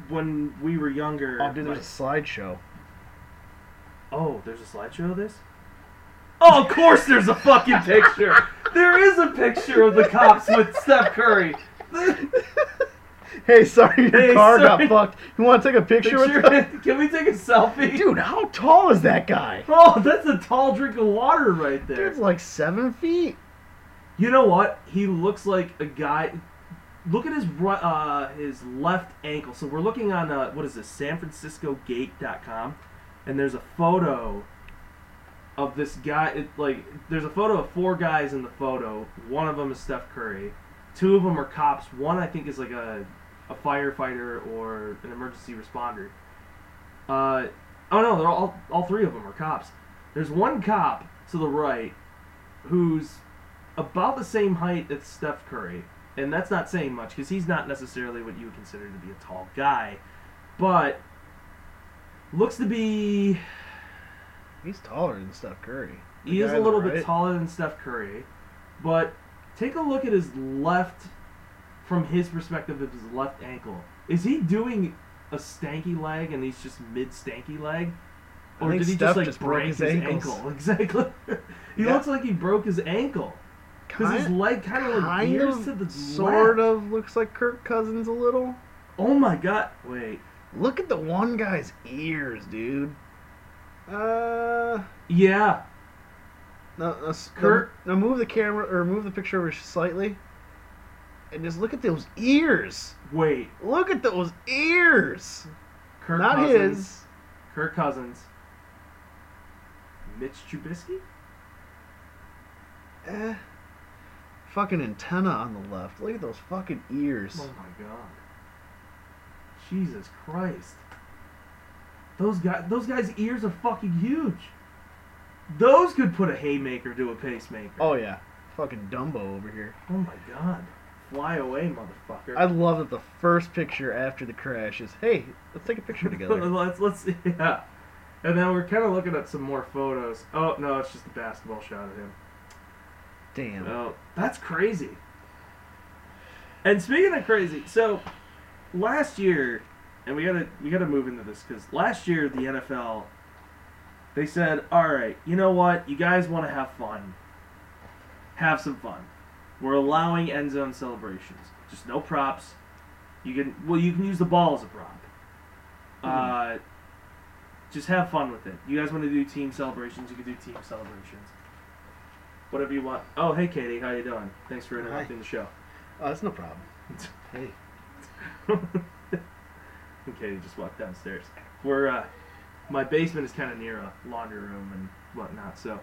when we were younger, Oh, dude, there's a slideshow. oh, there's a slideshow of this. Oh, of course, there's a fucking picture. *laughs* there is a picture of the cops with Steph Curry. *laughs* Hey, sorry your Hey, car sorry. got fucked. You want to take a picture, with Picture, them? *laughs* can we take a selfie? Dude, how tall is that guy? Oh, that's a tall drink of water right there. Dude's like seven feet. You know what? He looks like a guy. Look at his ri- uh, his left ankle. So we're looking on uh, what is this? SanFranciscoGate.com, and there's a photo of this guy. It, like there's a photo of four guys in the photo. One of them is Steph Curry. Two of them are cops. One I think is like a a firefighter or an emergency responder. Uh, oh no, they're all all three of them are cops. There's one cop to the right who's about the same height as Steph Curry, and that's not saying much because he's not necessarily what you would consider to be a tall guy, but looks to be He's taller than Steph Curry. The he is a little bit taller than Steph Curry, but take a look at his left from his perspective of his left ankle. Is he doing a stanky leg and he's just mid stanky leg? Or did he Steph just like just break his his, ankle? *laughs* Exactly. he Yeah. looks like he broke his ankle. Because his leg kind of like veers of, to the sort left. of looks like Kirk Cousins a little. Oh my god! Wait. Look at the one guy's ears, dude. Uh, Yeah. no, no, s- Kurt? no, no, move the camera or move the picture over slightly, and just look at those ears. Wait. Look at those ears. Kirk Not Cousins. his. Kirk Cousins. Mitch Trubisky. Eh. Fucking antenna on the left. Look at those fucking ears. Oh my god. Jesus Christ. Those guys those guys' ears are fucking huge. Those could put a haymaker to a pacemaker. Oh yeah, fucking Dumbo over here. Oh my god. Fly away, motherfucker. I love that the first picture after the crash is, hey, let's take a picture *laughs* together. let's let's yeah. And then we're kind of looking at some more photos. Oh no, it's just a basketball shot of him. Damn. Oh, that's crazy. And speaking of crazy, so last year, and we gotta we gotta move into this because last year the NFL, they said, all right, you know what, you guys want to have fun, have some fun. We're allowing end zone celebrations, just no props. You can well, you can use the ball as a prop. Uh, just have fun with it. You guys want to do team celebrations? You can do team celebrations whatever you want. Oh, hey Katie, how you doing? Thanks for interrupting the show. Oh, that's no problem. *laughs* Hey. and *laughs* Katie just walked downstairs. We're uh, my basement is kind of near a laundry room and whatnot, so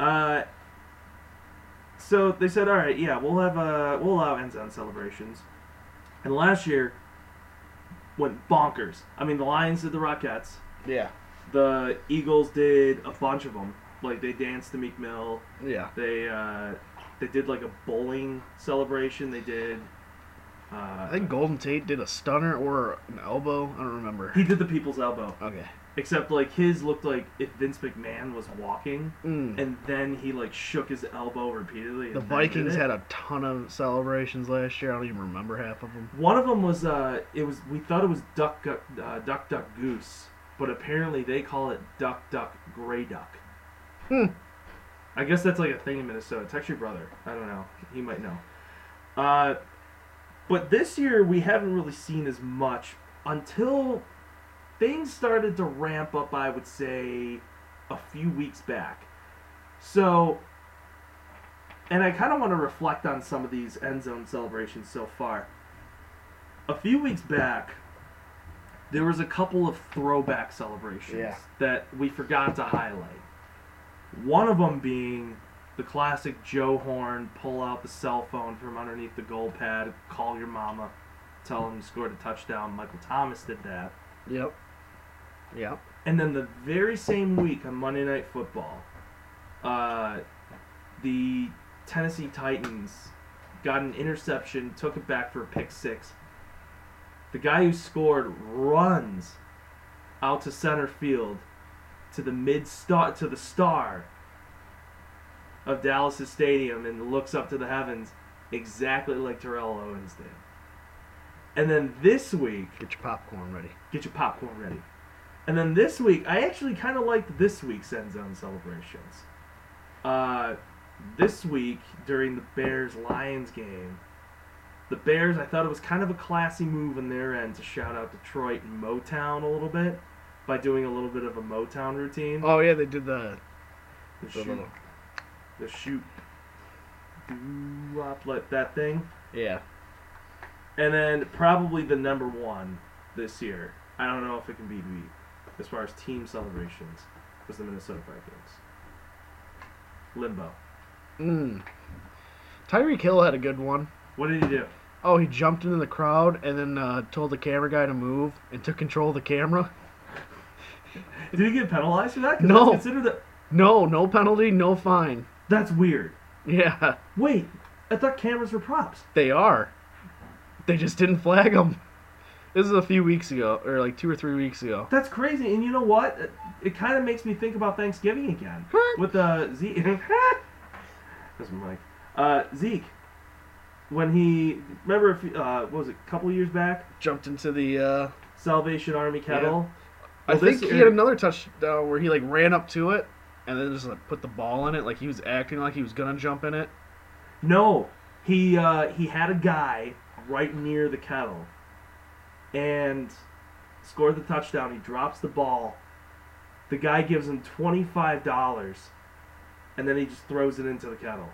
uh, so they said, all right, yeah, we'll have uh, we'll allow end zone celebrations. And last year went bonkers. I mean, the Lions did the Rockettes. Yeah. The Eagles did a bunch of them. Like they danced to Meek Mill. Yeah. They uh, they did like a bowling celebration. They did Uh, I think Golden Tate did a stunner or an elbow. I don't remember. he did the people's elbow, Okay. Except like his looked like if Vince McMahon was walking, Mm. and then he like shook his elbow repeatedly. The Vikings had a ton of celebrations last year. I don't even remember half of them. One of them was uh, it was we thought it was duck duck uh, duck duck goose, but apparently they call it duck duck gray duck. Hmm. I guess that's like a thing in Minnesota. Text your brother. I don't know. He might know. Uh, but this year we haven't really seen as much until things started to ramp up. I would say a few weeks back. So, and I kind of want to reflect on some of these end zone celebrations so far. A few weeks back, there was a couple of throwback celebrations Yeah. that we forgot to highlight. One of them being the classic Joe Horn pull out the cell phone from underneath the goal pad, call your mama, tell him you scored a touchdown. Michael Thomas did that. Yep. Yep. And then the very same week on Monday Night Football, uh, the Tennessee Titans got an interception, took it back for a pick six. The guy who scored runs out to center field to the mid star to the star of Dallas' stadium and looks up to the heavens exactly like Terrell Owens did. And then this week, Get your popcorn ready. get your popcorn ready. And then this week, I actually kind of liked this week's end zone celebrations. Uh, this week during the Bears Lions game, the Bears, I thought it was kind of a classy move on their end to shout out Detroit and Motown a little bit by doing a little bit of a Motown routine. Oh yeah, they did the, the the shoot, little. the shoot, like that thing. Yeah. And then probably the number one this year. I don't know if it can be beat as far as team celebrations was the Minnesota Vikings. Limbo. Mm. Tyreek Hill had a good one. What did he do? Oh, he jumped into the crowd and then uh, told the camera guy to move and took control of the camera. *laughs* Did he get penalized for that? No. considered that. No, no penalty, no fine. That's weird. Yeah, Wait, I thought cameras were props. they are. They just didn't flag him. This is a few weeks ago, or like two or three weeks ago. That's crazy. And you know what? It, it kind of makes me think about Thanksgiving again with uh, Zeke. *laughs* That's Mike. Uh, Zeke. When he remember, if, uh, what was it a couple years back? Jumped into the. Uh, Salvation Army kettle. I Well, this think he had another touchdown where he like ran up to it and then just like put the ball in it, like he was acting like he was gonna jump in it. No, he uh, he had a guy right near the kettle, and scored the touchdown. He drops the ball. The guy gives him twenty five dollars, and then he just throws it into the kettle,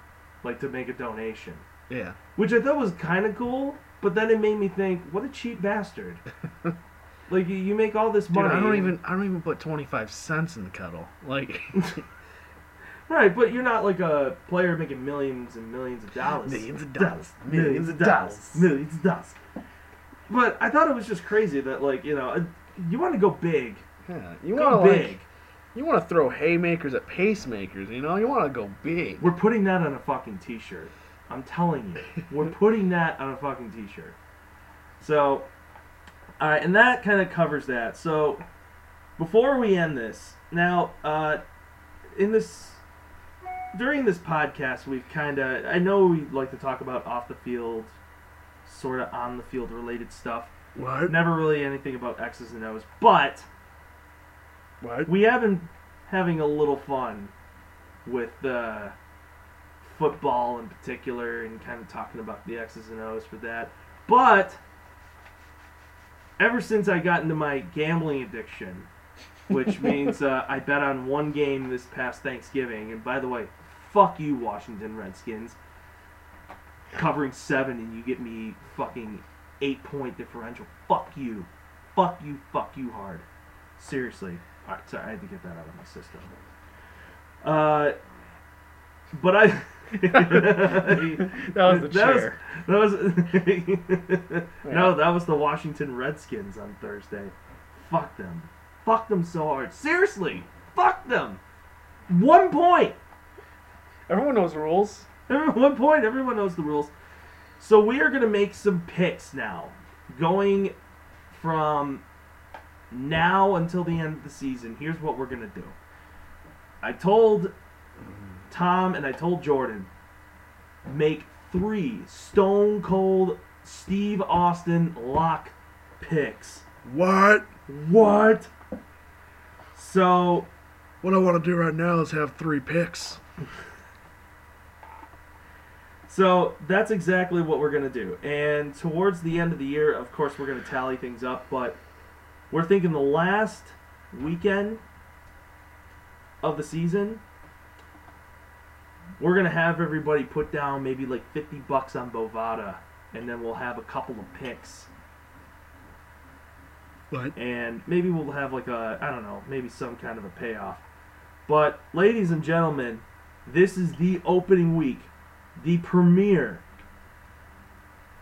like to make a donation, Yeah. which I thought was kind of cool. But then it made me think, what a cheap bastard! *laughs* like you, you make all this Dude, money. I don't and- even I don't even put twenty five cents in the kettle. Like *laughs* Right, but you're not like a player making millions and millions of dollars. Millions of dollars. Millions of dollars. Millions of dollars. But I thought it was just crazy that, like, you know, uh, you want to go big. yeah, you want to big. like you want to throw haymakers at pacemakers. You know, you want to go big. We're putting that on a fucking t shirt. I'm telling you. We're *laughs* putting that on a fucking t shirt. So, alright, and that kind of covers that. So, before we end this, now, uh, in this. During this podcast, we've kind of. I know we like to talk about off the field, sort of on the field related stuff. What? Never really anything about X's and O's, but What? we have been having a little fun with uh, football in particular and kind of talking about the X's and O's for that. But ever since I got into my gambling addiction, which *laughs* means uh, I bet on one game this past Thanksgiving, and by the way, fuck you, Washington Redskins, covering seven and you get me fucking eight point differential. Fuck you. Fuck you, fuck you hard. Seriously. Alright, sorry, I had to get that out of my system. Uh, but I. *laughs* That was the chair. that was *laughs* no, that was the Washington Redskins on Thursday. Fuck them. Fuck them so hard. Seriously, fuck them. One point. Everyone knows rules. *laughs* Every one point, everyone knows the rules. So we are gonna make some picks now, going from now until the end of the season. Here's what we're gonna do. I told Tom and I told Jordan make three Stone Cold Steve Austin lock picks. What? What? So What I want to do right now is have three picks. *laughs* So that's exactly what we're gonna do. And towards the end of the year, of course, we're gonna tally things up. But we're thinking the last weekend of the season, we're gonna have everybody put down maybe like fifty bucks on Bovada, and then we'll have a couple of picks, What? and maybe we'll have like a I don't know, maybe some kind of a payoff. But ladies and gentlemen, this is the opening week, the premiere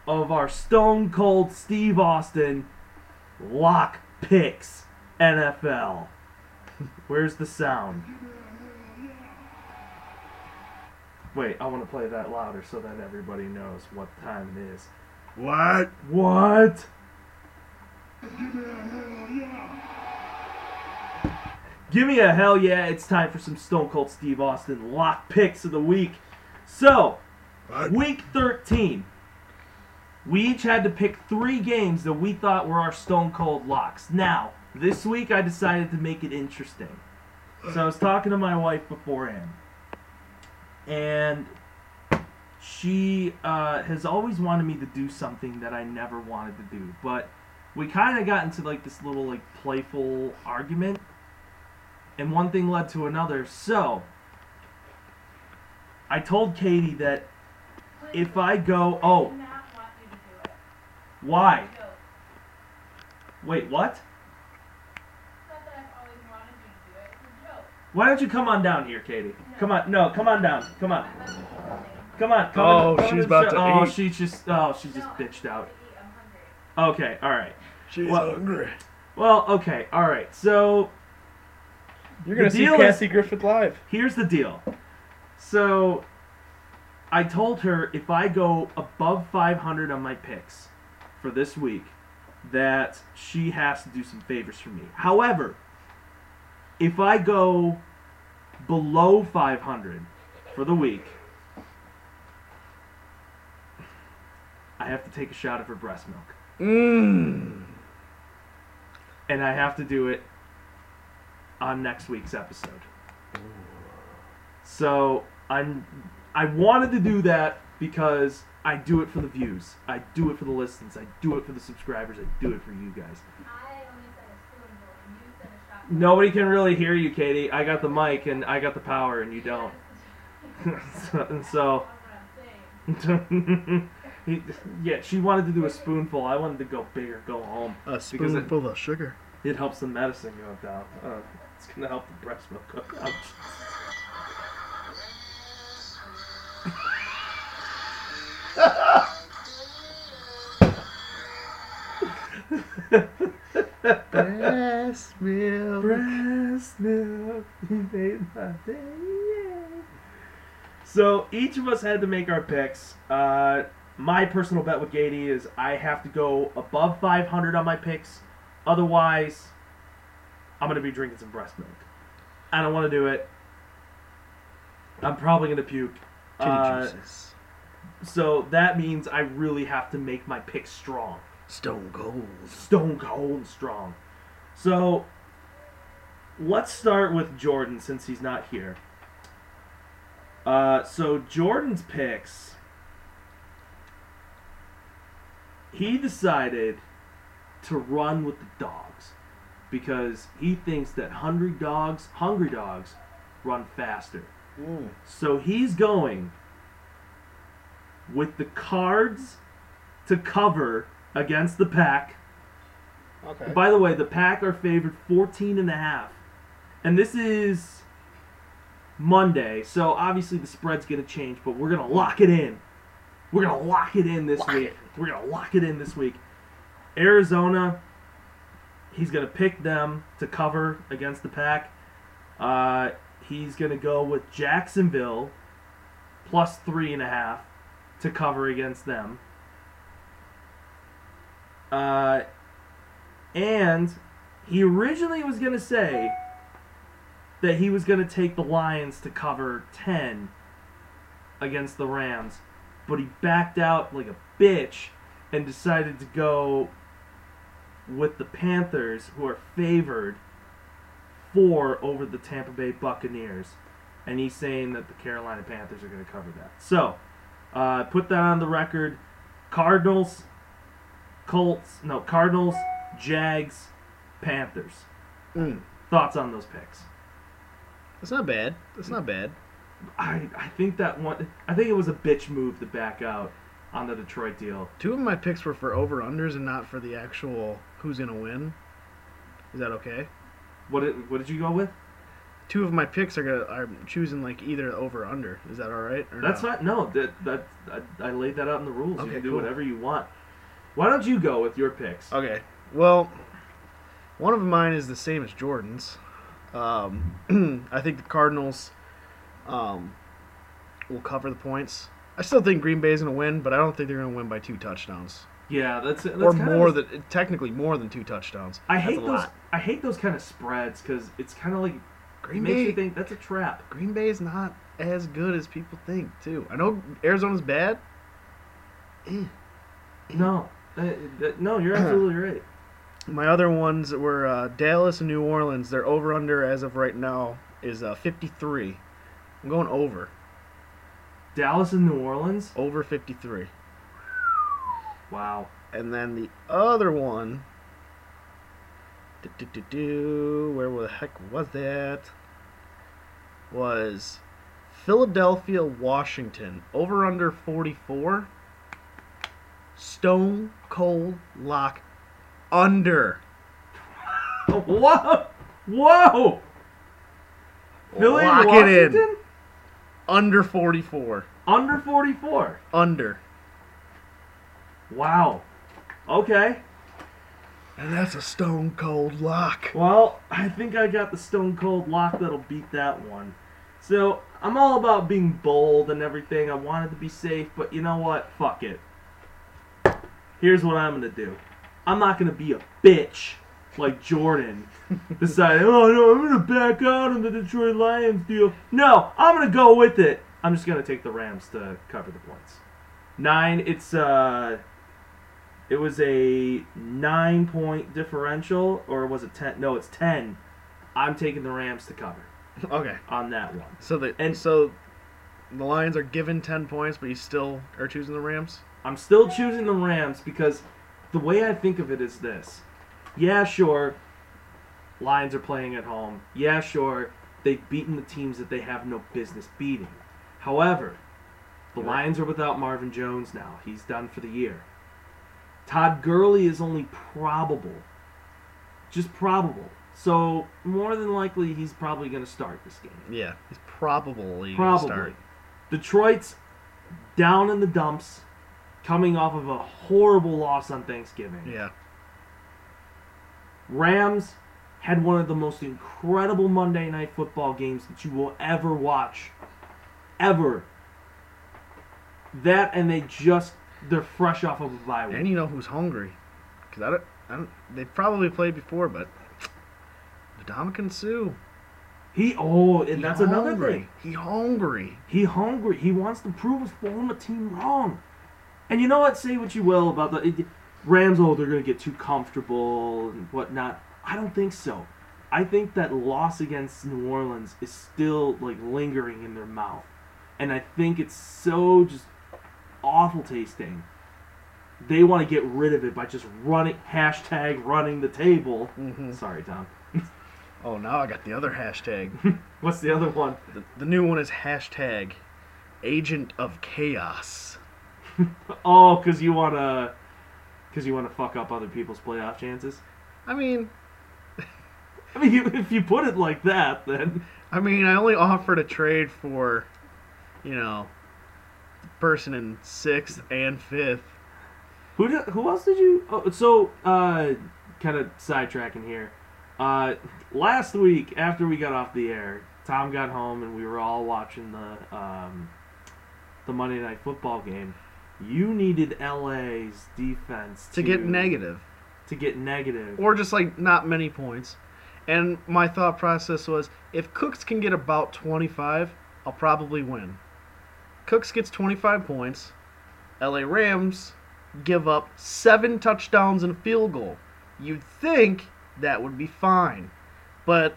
of our Stone Cold Steve Austin Lock Picks NFL. *laughs* Where's the sound? Wait, I want to play that louder so that everybody knows what time it is. What? What? Give me a hell yeah, it's time for some Stone Cold Steve Austin lock picks of the week. So? Week 13, we each had to pick three games that we thought were our Stone Cold locks. Now, this week I decided to make it interesting. So I was talking to my wife beforehand, and she uh, has always wanted me to do something that I never wanted to do. But we kind of got into like this little like playful argument, and one thing led to another. So I told Katie that if I go, oh, I do not want you to do it. why? Wait, what? Not that I've always wanted you to do it. It's a joke. Why don't you come on down here, Katie? Come on, no, come on down. Come on, I love you for something. come on. Come Oh, on, come she's about to Oh, eat. she just, oh, she just bitched out. to eat. I'm hungry. Okay, all right. She's What? hungry. Well, okay, all right. So You're gonna see deal is- Cassie Griffith live. here's the deal. So I told her if I go above 500 on my picks for this week, that she has to do some favors for me. However, if I go below 500 for the week, I have to take a shot of her breast milk. Mmm. and I have to do it on next week's episode. So I'm I wanted to do that because I do it for the views. I do it for the listens. I do it for the subscribers. I do it for you guys. I only said a spoonful, and you said a shot. Nobody can really hear you, Katie. I got the mic and I got the power and you don't. *laughs* so, and so That's *laughs* what I'm saying. he- yeah, she wanted to do a spoonful. I wanted to go bigger, go home. A Because it- spoonful of sugar. It helps the medicine go down. Uh, it's gonna help the breast milk go down. Breast milk. Breast milk, you made my day. yeah. So each of us had to make our picks. Uh, my personal bet with Katie is I have to go above 500 on my picks. Otherwise, I'm gonna be drinking some breast milk. I don't want to do it. I'm probably gonna puke. Titty Uh, juices. So that means I really have to make my pick strong. Stone cold. stone cold strong. So let's start with Jordan since he's not here. Uh, so Jordan's picks. He decided to run with the dogs because he thinks that hungry dogs, hungry dogs, run faster. Mm. So he's going with the cards to cover against the pack. Okay. By the way, the pack are favored 14 and a half. And this is Monday, so obviously the spread's going to change, but we're going to lock it in. We're going to lock it in this Lock week. it. We're going to lock it in this week. Arizona, he's going to pick them to cover against the pack. Uh, he's going to go with Jacksonville plus three and a half to cover against them. Uh, and he originally was going to say that he was going to take the Lions to cover 10 against the Rams, but he backed out like a bitch and decided to go with the Panthers, who are favored four over the Tampa Bay Buccaneers. And he's saying that the Carolina Panthers are going to cover that. So, uh, put that on the record. Cardinals, Colts, no, Cardinals, Jags, Panthers. Mm. Thoughts on those picks? That's not bad. That's not bad. I, I think that one, I think it was a bitch move to back out on the Detroit deal. Two of my picks were for over unders and not for the actual who's gonna win. Is that okay? What did, what did you go with? Two of my picks are gonna I'm choosing like either over or under. Is that all right? Or That's no? fine. No, that, that I, I laid that out in the rules. you Okay, can do cool. whatever you want. Why don't you go with your picks? Okay. Well, one of mine is the same as Jordan's. Um, *clears throat* I think the Cardinals um, will cover the points. I still think Green Bay is going to win, but I don't think they're going to win by two touchdowns Yeah, that's, that's or more of, than technically more than two touchdowns. I hate those. lot. I hate those kind of spreads because it's kind of like Green makes you Bay. think that's a trap. Green Bay is not as good as people think, too. I know Arizona's bad. Eh. No, uh, no, you're absolutely right. *clears throat* My other ones were uh, Dallas and New Orleans. Their over under as of right now is uh, 53. I'm going over. Dallas and New Orleans. Over 53. Wow. And then the other one. Do-do-do-do, Where the heck was that? Was Philadelphia, Washington. Over under 44. Stone cold lock under. Whoa! Whoa! Philly Lock and it in. Washington? Under 44. Under 44. Under. Wow. Okay. And that's a stone cold lock. Well, I think I got the stone cold lock that'll beat that one. So, I'm all about being bold and everything. I wanted to be safe, but you know what? Fuck it. Here's what I'm gonna do. I'm not gonna be a bitch like Jordan. *laughs* Decide, oh no, I'm gonna back out on the Detroit Lions deal. No, I'm gonna go with it. I'm just gonna take the Rams to cover the points. Nine. It's uh, it was a nine point differential, or was it ten? No, it's ten. I'm taking the Rams to cover *laughs* Okay. on that one. So the And- and so the Lions are given 10 points, but you still are choosing the Rams? I'm still choosing the Rams because the way I think of it is this. Yeah, sure. Lions are playing at home. Yeah, sure. They've beaten the teams that they have no business beating. However, the Lions are without Marvin Jones now. He's done for the year. Todd Gurley is only probable. Just probable. So, more than likely, he's probably going to start this game. Yeah, he's probably gonna Probably. start. Detroit's down in the dumps, coming off of a horrible loss on Thanksgiving. Yeah. Rams had one of the most incredible Monday night football games that you will ever watch. Ever. That and they just they're fresh off of a bye week. And you know who's hungry? Because I don't, I don't. They've probably played before, but the Ndamukong Suh. He oh, and he that's another hungry. thing. He hungry. He hungry. He wants to prove his former team wrong. And you know what? Say what you will about the it, Rams. Oh, they're going to get too comfortable and whatnot. I don't think so. I think that loss against New Orleans is still like lingering in their mouth, and I think it's so just awful tasting. They want to get rid of it by just running hashtag running the table. Mhm. Sorry, Tom. *laughs* Oh, now I got the other hashtag. *laughs* What's the other one? the, the new one is hashtag Agent of Chaos. *laughs* Oh, because you want to, because you want to fuck up other people's playoff chances. I mean, I mean, you, if you put it like that, then I mean, I only offered a trade for, you know, person in sixth and fifth. who did, who else did you? Oh, so uh, kind of sidetracking here. Uh, last week after we got off the air, Tom got home and we were all watching the um, the Monday Night Football game. You needed LA's defense to get negative. To get negative. or just like not many points. And my thought process was if Cooks can get about 25, I'll probably win. Cooks gets 25 points. LA Rams give up seven touchdowns and a field goal. You'd think that would be fine. But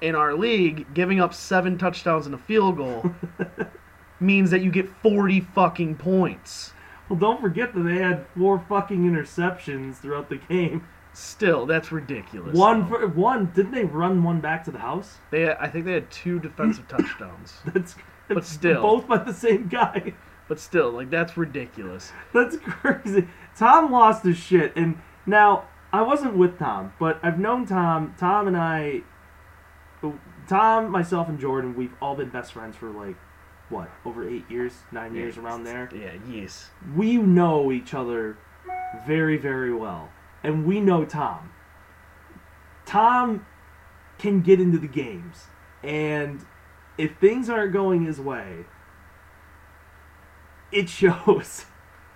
in our league, giving up seven touchdowns and a field goal *laughs* means that you get 40 fucking points. Well, don't forget that they had four fucking interceptions throughout the game. Still, that's ridiculous. One for one. Didn't they run one back to the house? They, I think they had two defensive touchdowns. *laughs* That's But still. both by the same guy. But still, like that's ridiculous. That's crazy. Tom lost his shit, and now I wasn't with Tom, but I've known Tom. Tom and I, Tom, myself, and Jordan, we've all been best friends for like what over eight years, nine years around there. Yeah, yes. we know each other very, very well. And we know Tom. Tom can get into the games. And if things aren't going his way, it *laughs* shows.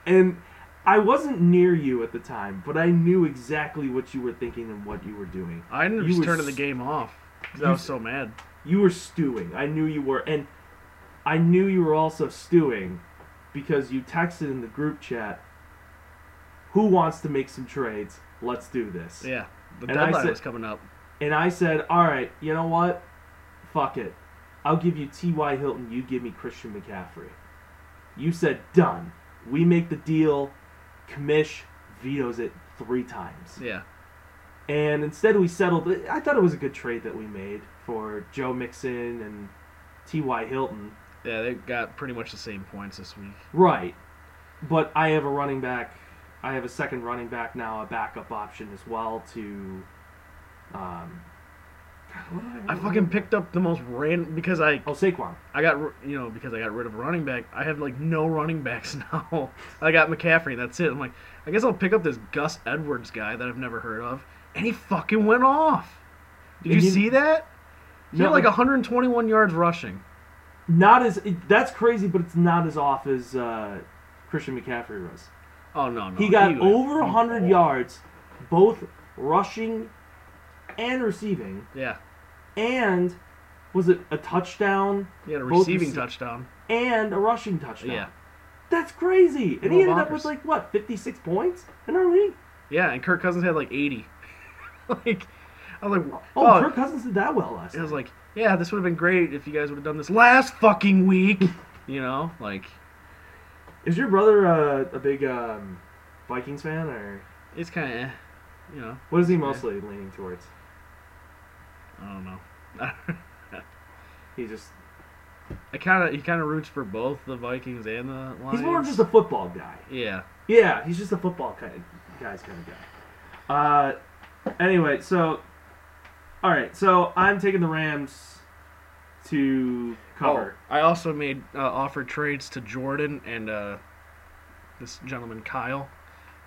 And I wasn't near you at the time, but I knew exactly what you were thinking and what you were doing. I ended up You just were turning the game off I was so mad. You were stewing. I knew you were. And I knew you were also stewing because you texted in the group chat, Who wants to make some trades? Let's do this. Yeah, the And I deadline said- was coming up. And I said, All right, you know what? Fuck it. I'll give you T.Y. Hilton. You give me Christian McCaffrey. You said, Done. We make the deal. Commish vetoes it three times. Yeah, And instead, we settled. I thought it was a good trade that we made for Joe Mixon and T.Y. Hilton. yeah, they got pretty much the same points this week. Right. But I have a running back. I have a second running back now, a backup option as well to. Um, God, what did I fucking picked up the most random because I Oh, Saquon. I got you know because I got rid of a running back. I have like no running backs *laughs* now. I got McCaffrey. That's it. I'm like, I guess I'll pick up this Gus Edwards guy that I've never heard of, and he fucking went off. Did And you he- see that? He No, had like 121 yards rushing. Not as it, that's crazy, but it's not as off as uh, Christian McCaffrey was. Oh no, no. He got went- over 100 yards, both rushing and receiving, Yeah, and was it a touchdown he had a Both receiving rece- touchdown. and a rushing touchdown? Yeah, That's crazy. And he ended up with like what, 56 points in our league? yeah, and Kirk Cousins had like 80. *laughs* like, I was like, Oh, oh, Kirk Cousins did that well last I was like, yeah, this would have been great if you guys would have done this last fucking week. *laughs* you know, like Is your brother uh, a big um, Vikings fan, or it's kind of, you know, what is he mostly leaning towards? I don't know. *laughs* He just I kind of he kind of roots for both the Vikings and the Lions. he's more of just a football guy. yeah. Yeah, he's just a football kind of guy's kind of guy. Uh, anyway, so all right, so I'm taking the Rams to cover. Oh, I also made uh, offered trades to Jordan and uh, this gentleman Kyle,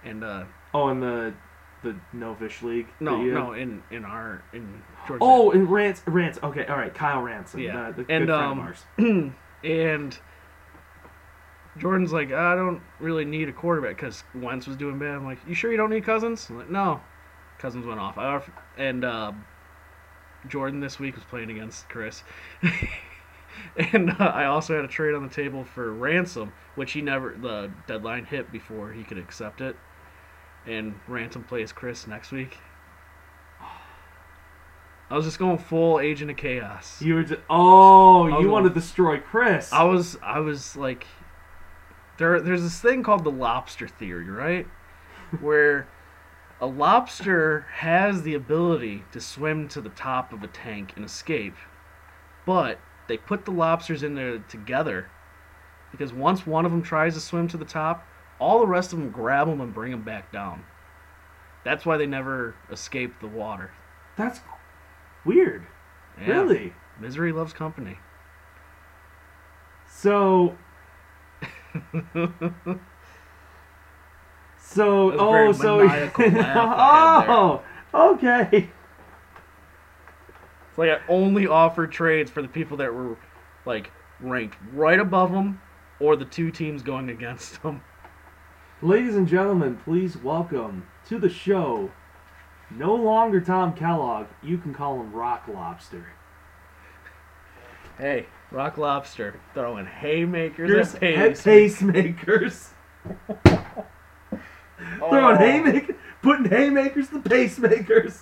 and uh, Oh, in the the Novish League. no no in in our in Georgia. Oh, and Rance, Rance. Okay, all right, Kyle Ransom. Yeah. the, the And, um, *clears throat* and Jordan's like, I don't really need a quarterback because Wentz was doing bad. I'm like, you sure you don't need Cousins? I'm like, no. Cousins went off. I off- and uh, Jordan this week was playing against Chris. *laughs* and uh, I also had a trade on the table for Ransom, which he never, the deadline hit before he could accept it. And Ransom plays Chris next week. I was just going full Agent of Chaos. You were just oh, you want to destroy Chris. I was I was like there there's this thing called the lobster theory, right? *laughs* Where a lobster has the ability to swim to the top of a tank and escape, but they put the lobsters in there together because once one of them tries to swim to the top, all the rest of them grab them and bring them back down. That's why they never escape the water. That's weird. Yeah. Really? Misery loves company. So. *laughs* so That was a oh so *laughs* laugh I had there. oh okay It's like I only offered trades for the people that were like ranked right above them or the two teams going against them. Ladies and gentlemen, please welcome to the show. No longer Tom Kellogg. You can call him Rock Lobster. Hey, Rock Lobster throwing haymakers There's at pacemakers. pacemakers. *laughs* Throwing Oh. haymakers, putting haymakers to pacemakers.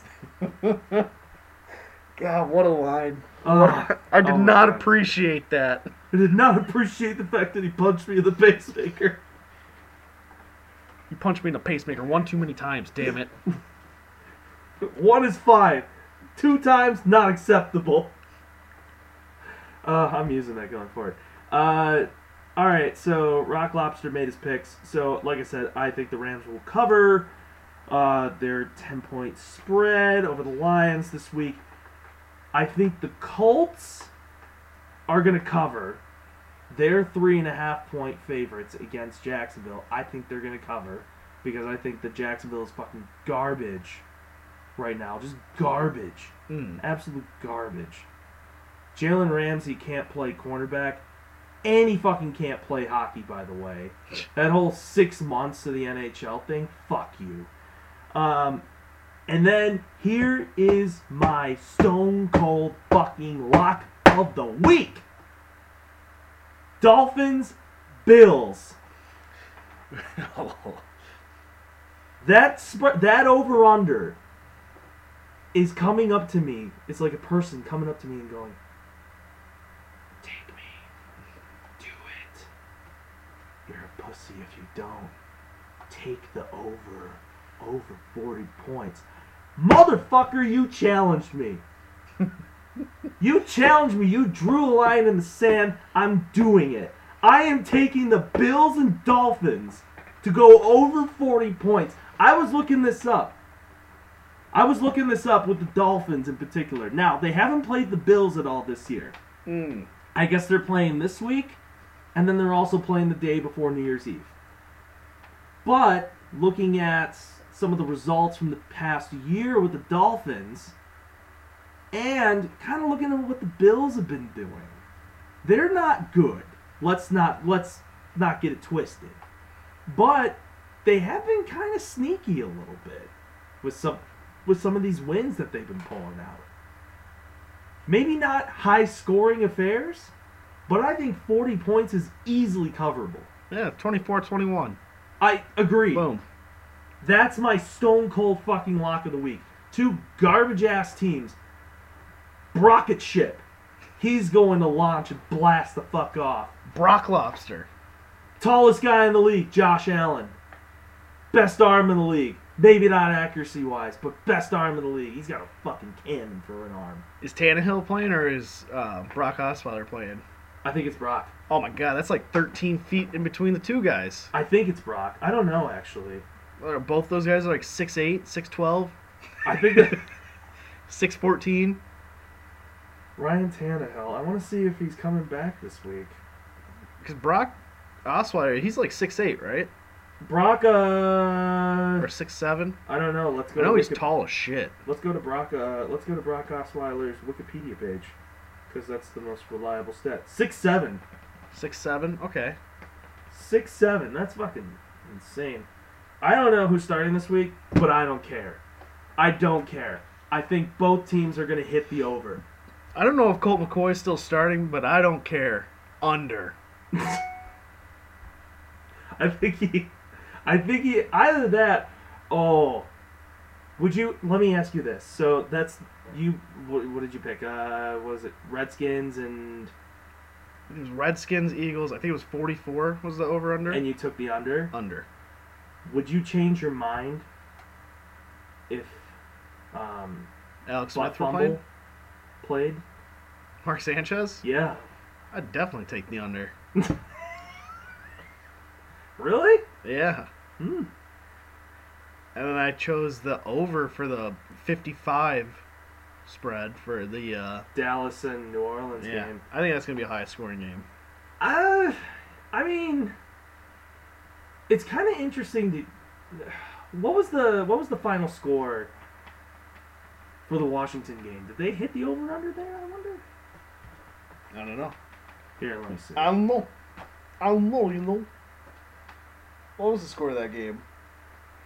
*laughs* God, what a line! Uh, I did Oh not God. appreciate that. I did not appreciate the fact that he punched me in the pacemaker. You punched me in the pacemaker one too many times. Damn it! *laughs* One is fine. Two times, not acceptable. Uh, I'm using that going forward. Uh, all right, so Rock Lobster made his picks. So, like I said, I think the Rams will cover uh, their 10 point spread over the Lions this week. I think the Colts are going to cover. They're three and a half point favorites against Jacksonville. I think they're going to cover because I think that Jacksonville is fucking garbage right now. Just garbage. Mm. Absolute garbage. Jalen Ramsey can't play cornerback. And he fucking can't play hockey, by the way. *laughs* That whole six months of the NHL thing, fuck you. Um, and then here is my stone cold fucking lock of the week Dolphins, Bills. *laughs* That spread, that over under is coming up to me. It's like a person coming up to me and going, "Take me, do it. You're a pussy if you don't. Take the over, over forty points, motherfucker. You challenged me. *laughs* you challenged me. You drew a line in the sand. I'm doing it. I am taking the Bills and Dolphins to go over 40 points. I was looking this up. I was looking this up with the Dolphins in particular. Now, they haven't played the Bills at all this year. Mm. I guess they're playing this week, and then they're also playing the day before New Year's Eve. But looking at some of the results from the past year with the Dolphins, and kind of looking at what the Bills have been doing, they're not good. Let's not let's not get it twisted. But they have been kind of sneaky a little bit with some with some of these wins that they've been pulling out. Maybe not high scoring affairs, but I think 40 points is easily coverable. Yeah, 24-21. I agree. Boom. That's my stone cold fucking lock of the week. Two garbage ass teams. Rocket ship. He's going to launch and blast the fuck off. Brock Lobster. Tallest guy in the league, Josh Allen. Best arm in the league. Maybe not accuracy wise, but best arm in the league. He's got a fucking cannon for an arm. Is Tannehill playing or is uh, Brock Osweiler playing? I think it's Brock. Oh my god, that's like 13 feet in between the two guys. I think it's Brock. I don't know actually. Well, Both those guys are like 6'8", 6'12", I think that *laughs* 6'14". Ryan Tannehill. I want to see if he's coming back this week. Because Brock Osweiler, he's like 6'8", right? Brock. Uh, Or 6'7". I don't know. Let's go. I know he's Wiki- tall as shit. Let's go to Brock. Uh, let's go to Brock Osweiler's Wikipedia page because that's the most reliable stat. Six seven. 6'7", okay. Six seven. That's fucking insane. I don't know who's starting this week, but I don't care. I don't care. I think both teams are gonna hit the over. I don't know if Colt McCoy is still starting, but I don't care. Under. *laughs* I think he. I think he. Either that. Oh. Would you? Let me ask you this. So that's you. What, what did you pick? Uh, was it Redskins and It was Redskins, Eagles. I think it was 44 was the over-under. and you took the under? Under. Would you change your mind if um, Alex Butt Smith playing? Played? Mark Sanchez? Yeah. I'd definitely take the under. *laughs* Really? Yeah. Hmm. And then I chose the over for the 55 spread for the uh, Dallas and New Orleans yeah. game. I think that's gonna be a high scoring game. Uh, I mean, it's kind of interesting to. What was the what was the final score for the Washington game? Did they hit the over under there? I wonder. I don't know. Here, let me see. I don't know. I don't know. You know. What was the score of that game?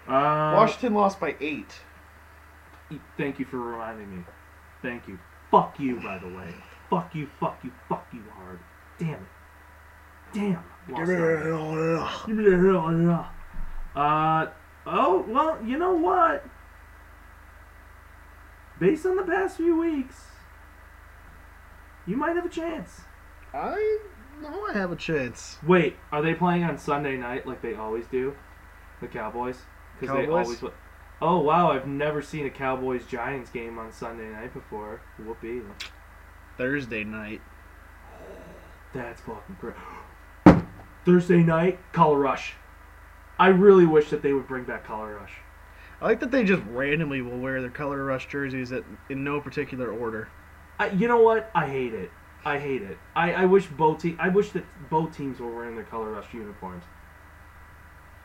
Uh, Washington lost by eight. Thank you for reminding me. Thank you. Fuck you, by the way. Fuck you, fuck you, fuck you hard. Damn it. Damn. Lost that. Give me the hell yeah. Uh, oh, well, you know what? Based on the past few weeks, you might have a chance. I know I have a chance. Wait, are they playing on Sunday night like they always do? The Cowboys? Because they always. Oh wow, I've never seen a Cowboys Giants game on Sunday night before. Whoopee. Thursday night. That's fucking great. *gasps* Thursday night, Color Rush. I really wish that they would bring back Color Rush. I like that they just randomly will wear their color rush jerseys at, in no particular order. I, you know what? I hate it. I hate it. I, I wish both te- I wish that both teams were wearing their Color Rush uniforms.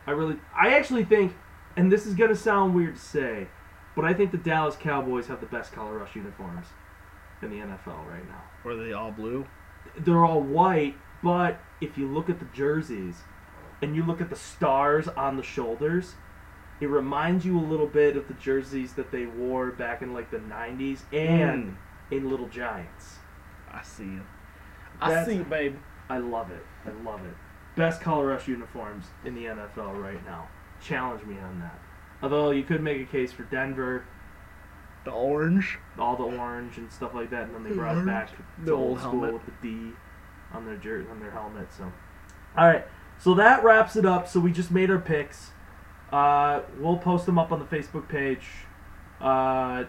I really, I actually think, and this is gonna sound weird to say, but I think the Dallas Cowboys have the best Color Rush uniforms in the NFL right now. Or they all blue. they're all white, but if you look at the jerseys and you look at the stars on the shoulders, it reminds you a little bit of the jerseys that they wore back in like the 90s and hmm. in Little Giants. I see you. I That's- see babe. I love it. I love it. Best color rush uniforms in the NFL right now. Challenge me on that. Although you could make a case for Denver, The orange. all the orange and stuff like that, and then they brought it Orange. back The to old old school helmet. with the D on their jer- on their helmet. So, all right, so that wraps it up. So we just made our picks. Uh, we'll post them up on the Facebook page. Uh,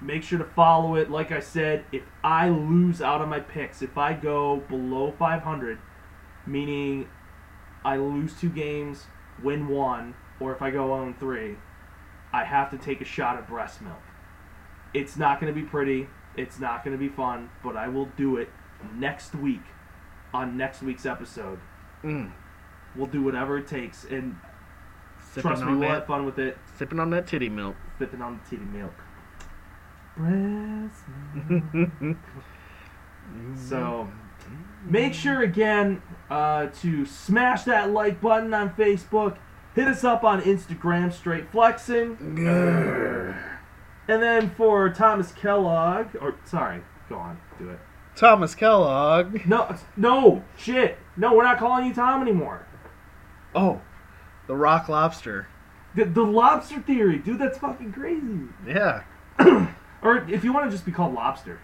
make sure to follow it. Like I said, if I lose out on my picks, if I go below 500, meaning I lose two games, win one, or if I go 0 3, I have to take a shot at breast milk. It's not going to be pretty. It's not going to be fun, but I will do it next week on next week's episode. Mm. We'll do whatever it takes, and Sipping trust me, we'll that. have fun with it. Sipping on that titty milk. Sipping on the titty milk. Breast *laughs* milk. so, make sure again uh, to smash that like button on Facebook. Hit us up on Instagram, straight flexing. And then for Thomas Kellogg, or sorry, go on, do it. Thomas Kellogg. No, no, shit. No, we're not calling you Tom anymore. Oh, the rock lobster. The, the lobster theory, dude, that's fucking crazy. Yeah. *clears throat* Or if you want to just be called lobster.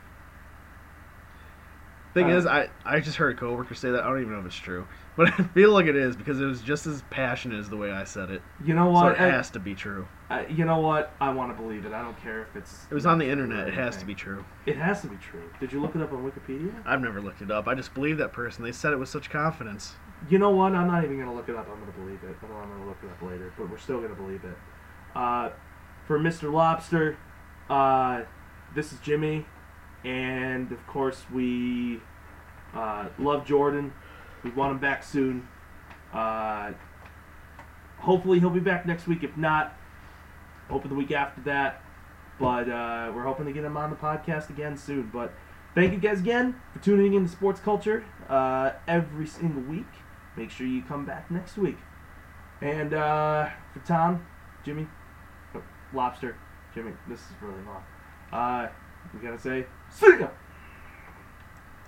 Thing Uh, is, I, I just heard a coworker say that. I don't even know if it's true, *laughs* but I feel like it is because it was just as passionate as the way I said it. You know So what? it I- has to be true. I- you know what? I want to believe it. I don't care if it's. It was on the internet. It has to be true. It has to be true. Did you look it up on Wikipedia? I've never looked it up. I just believe that person. They said it with such confidence. You know what? I'm not even gonna look it up. I'm gonna believe it. Although I'm gonna look it up later, but we're still gonna believe it. Uh, for Mr. Lobster, uh, this is Jimmy, and of course we uh, love Jordan. We want him back soon. Uh, hopefully he'll be back next week. If not, hoping the week after that. But uh, we're hoping to get him on the podcast again soon. But thank you guys again for tuning in to Sports Culture uh, every single week. Make sure you come back next week. And uh, for Tom, Jimmy, oh, Lobster, Jimmy, this is really long. Uh, we gotta say, see ya!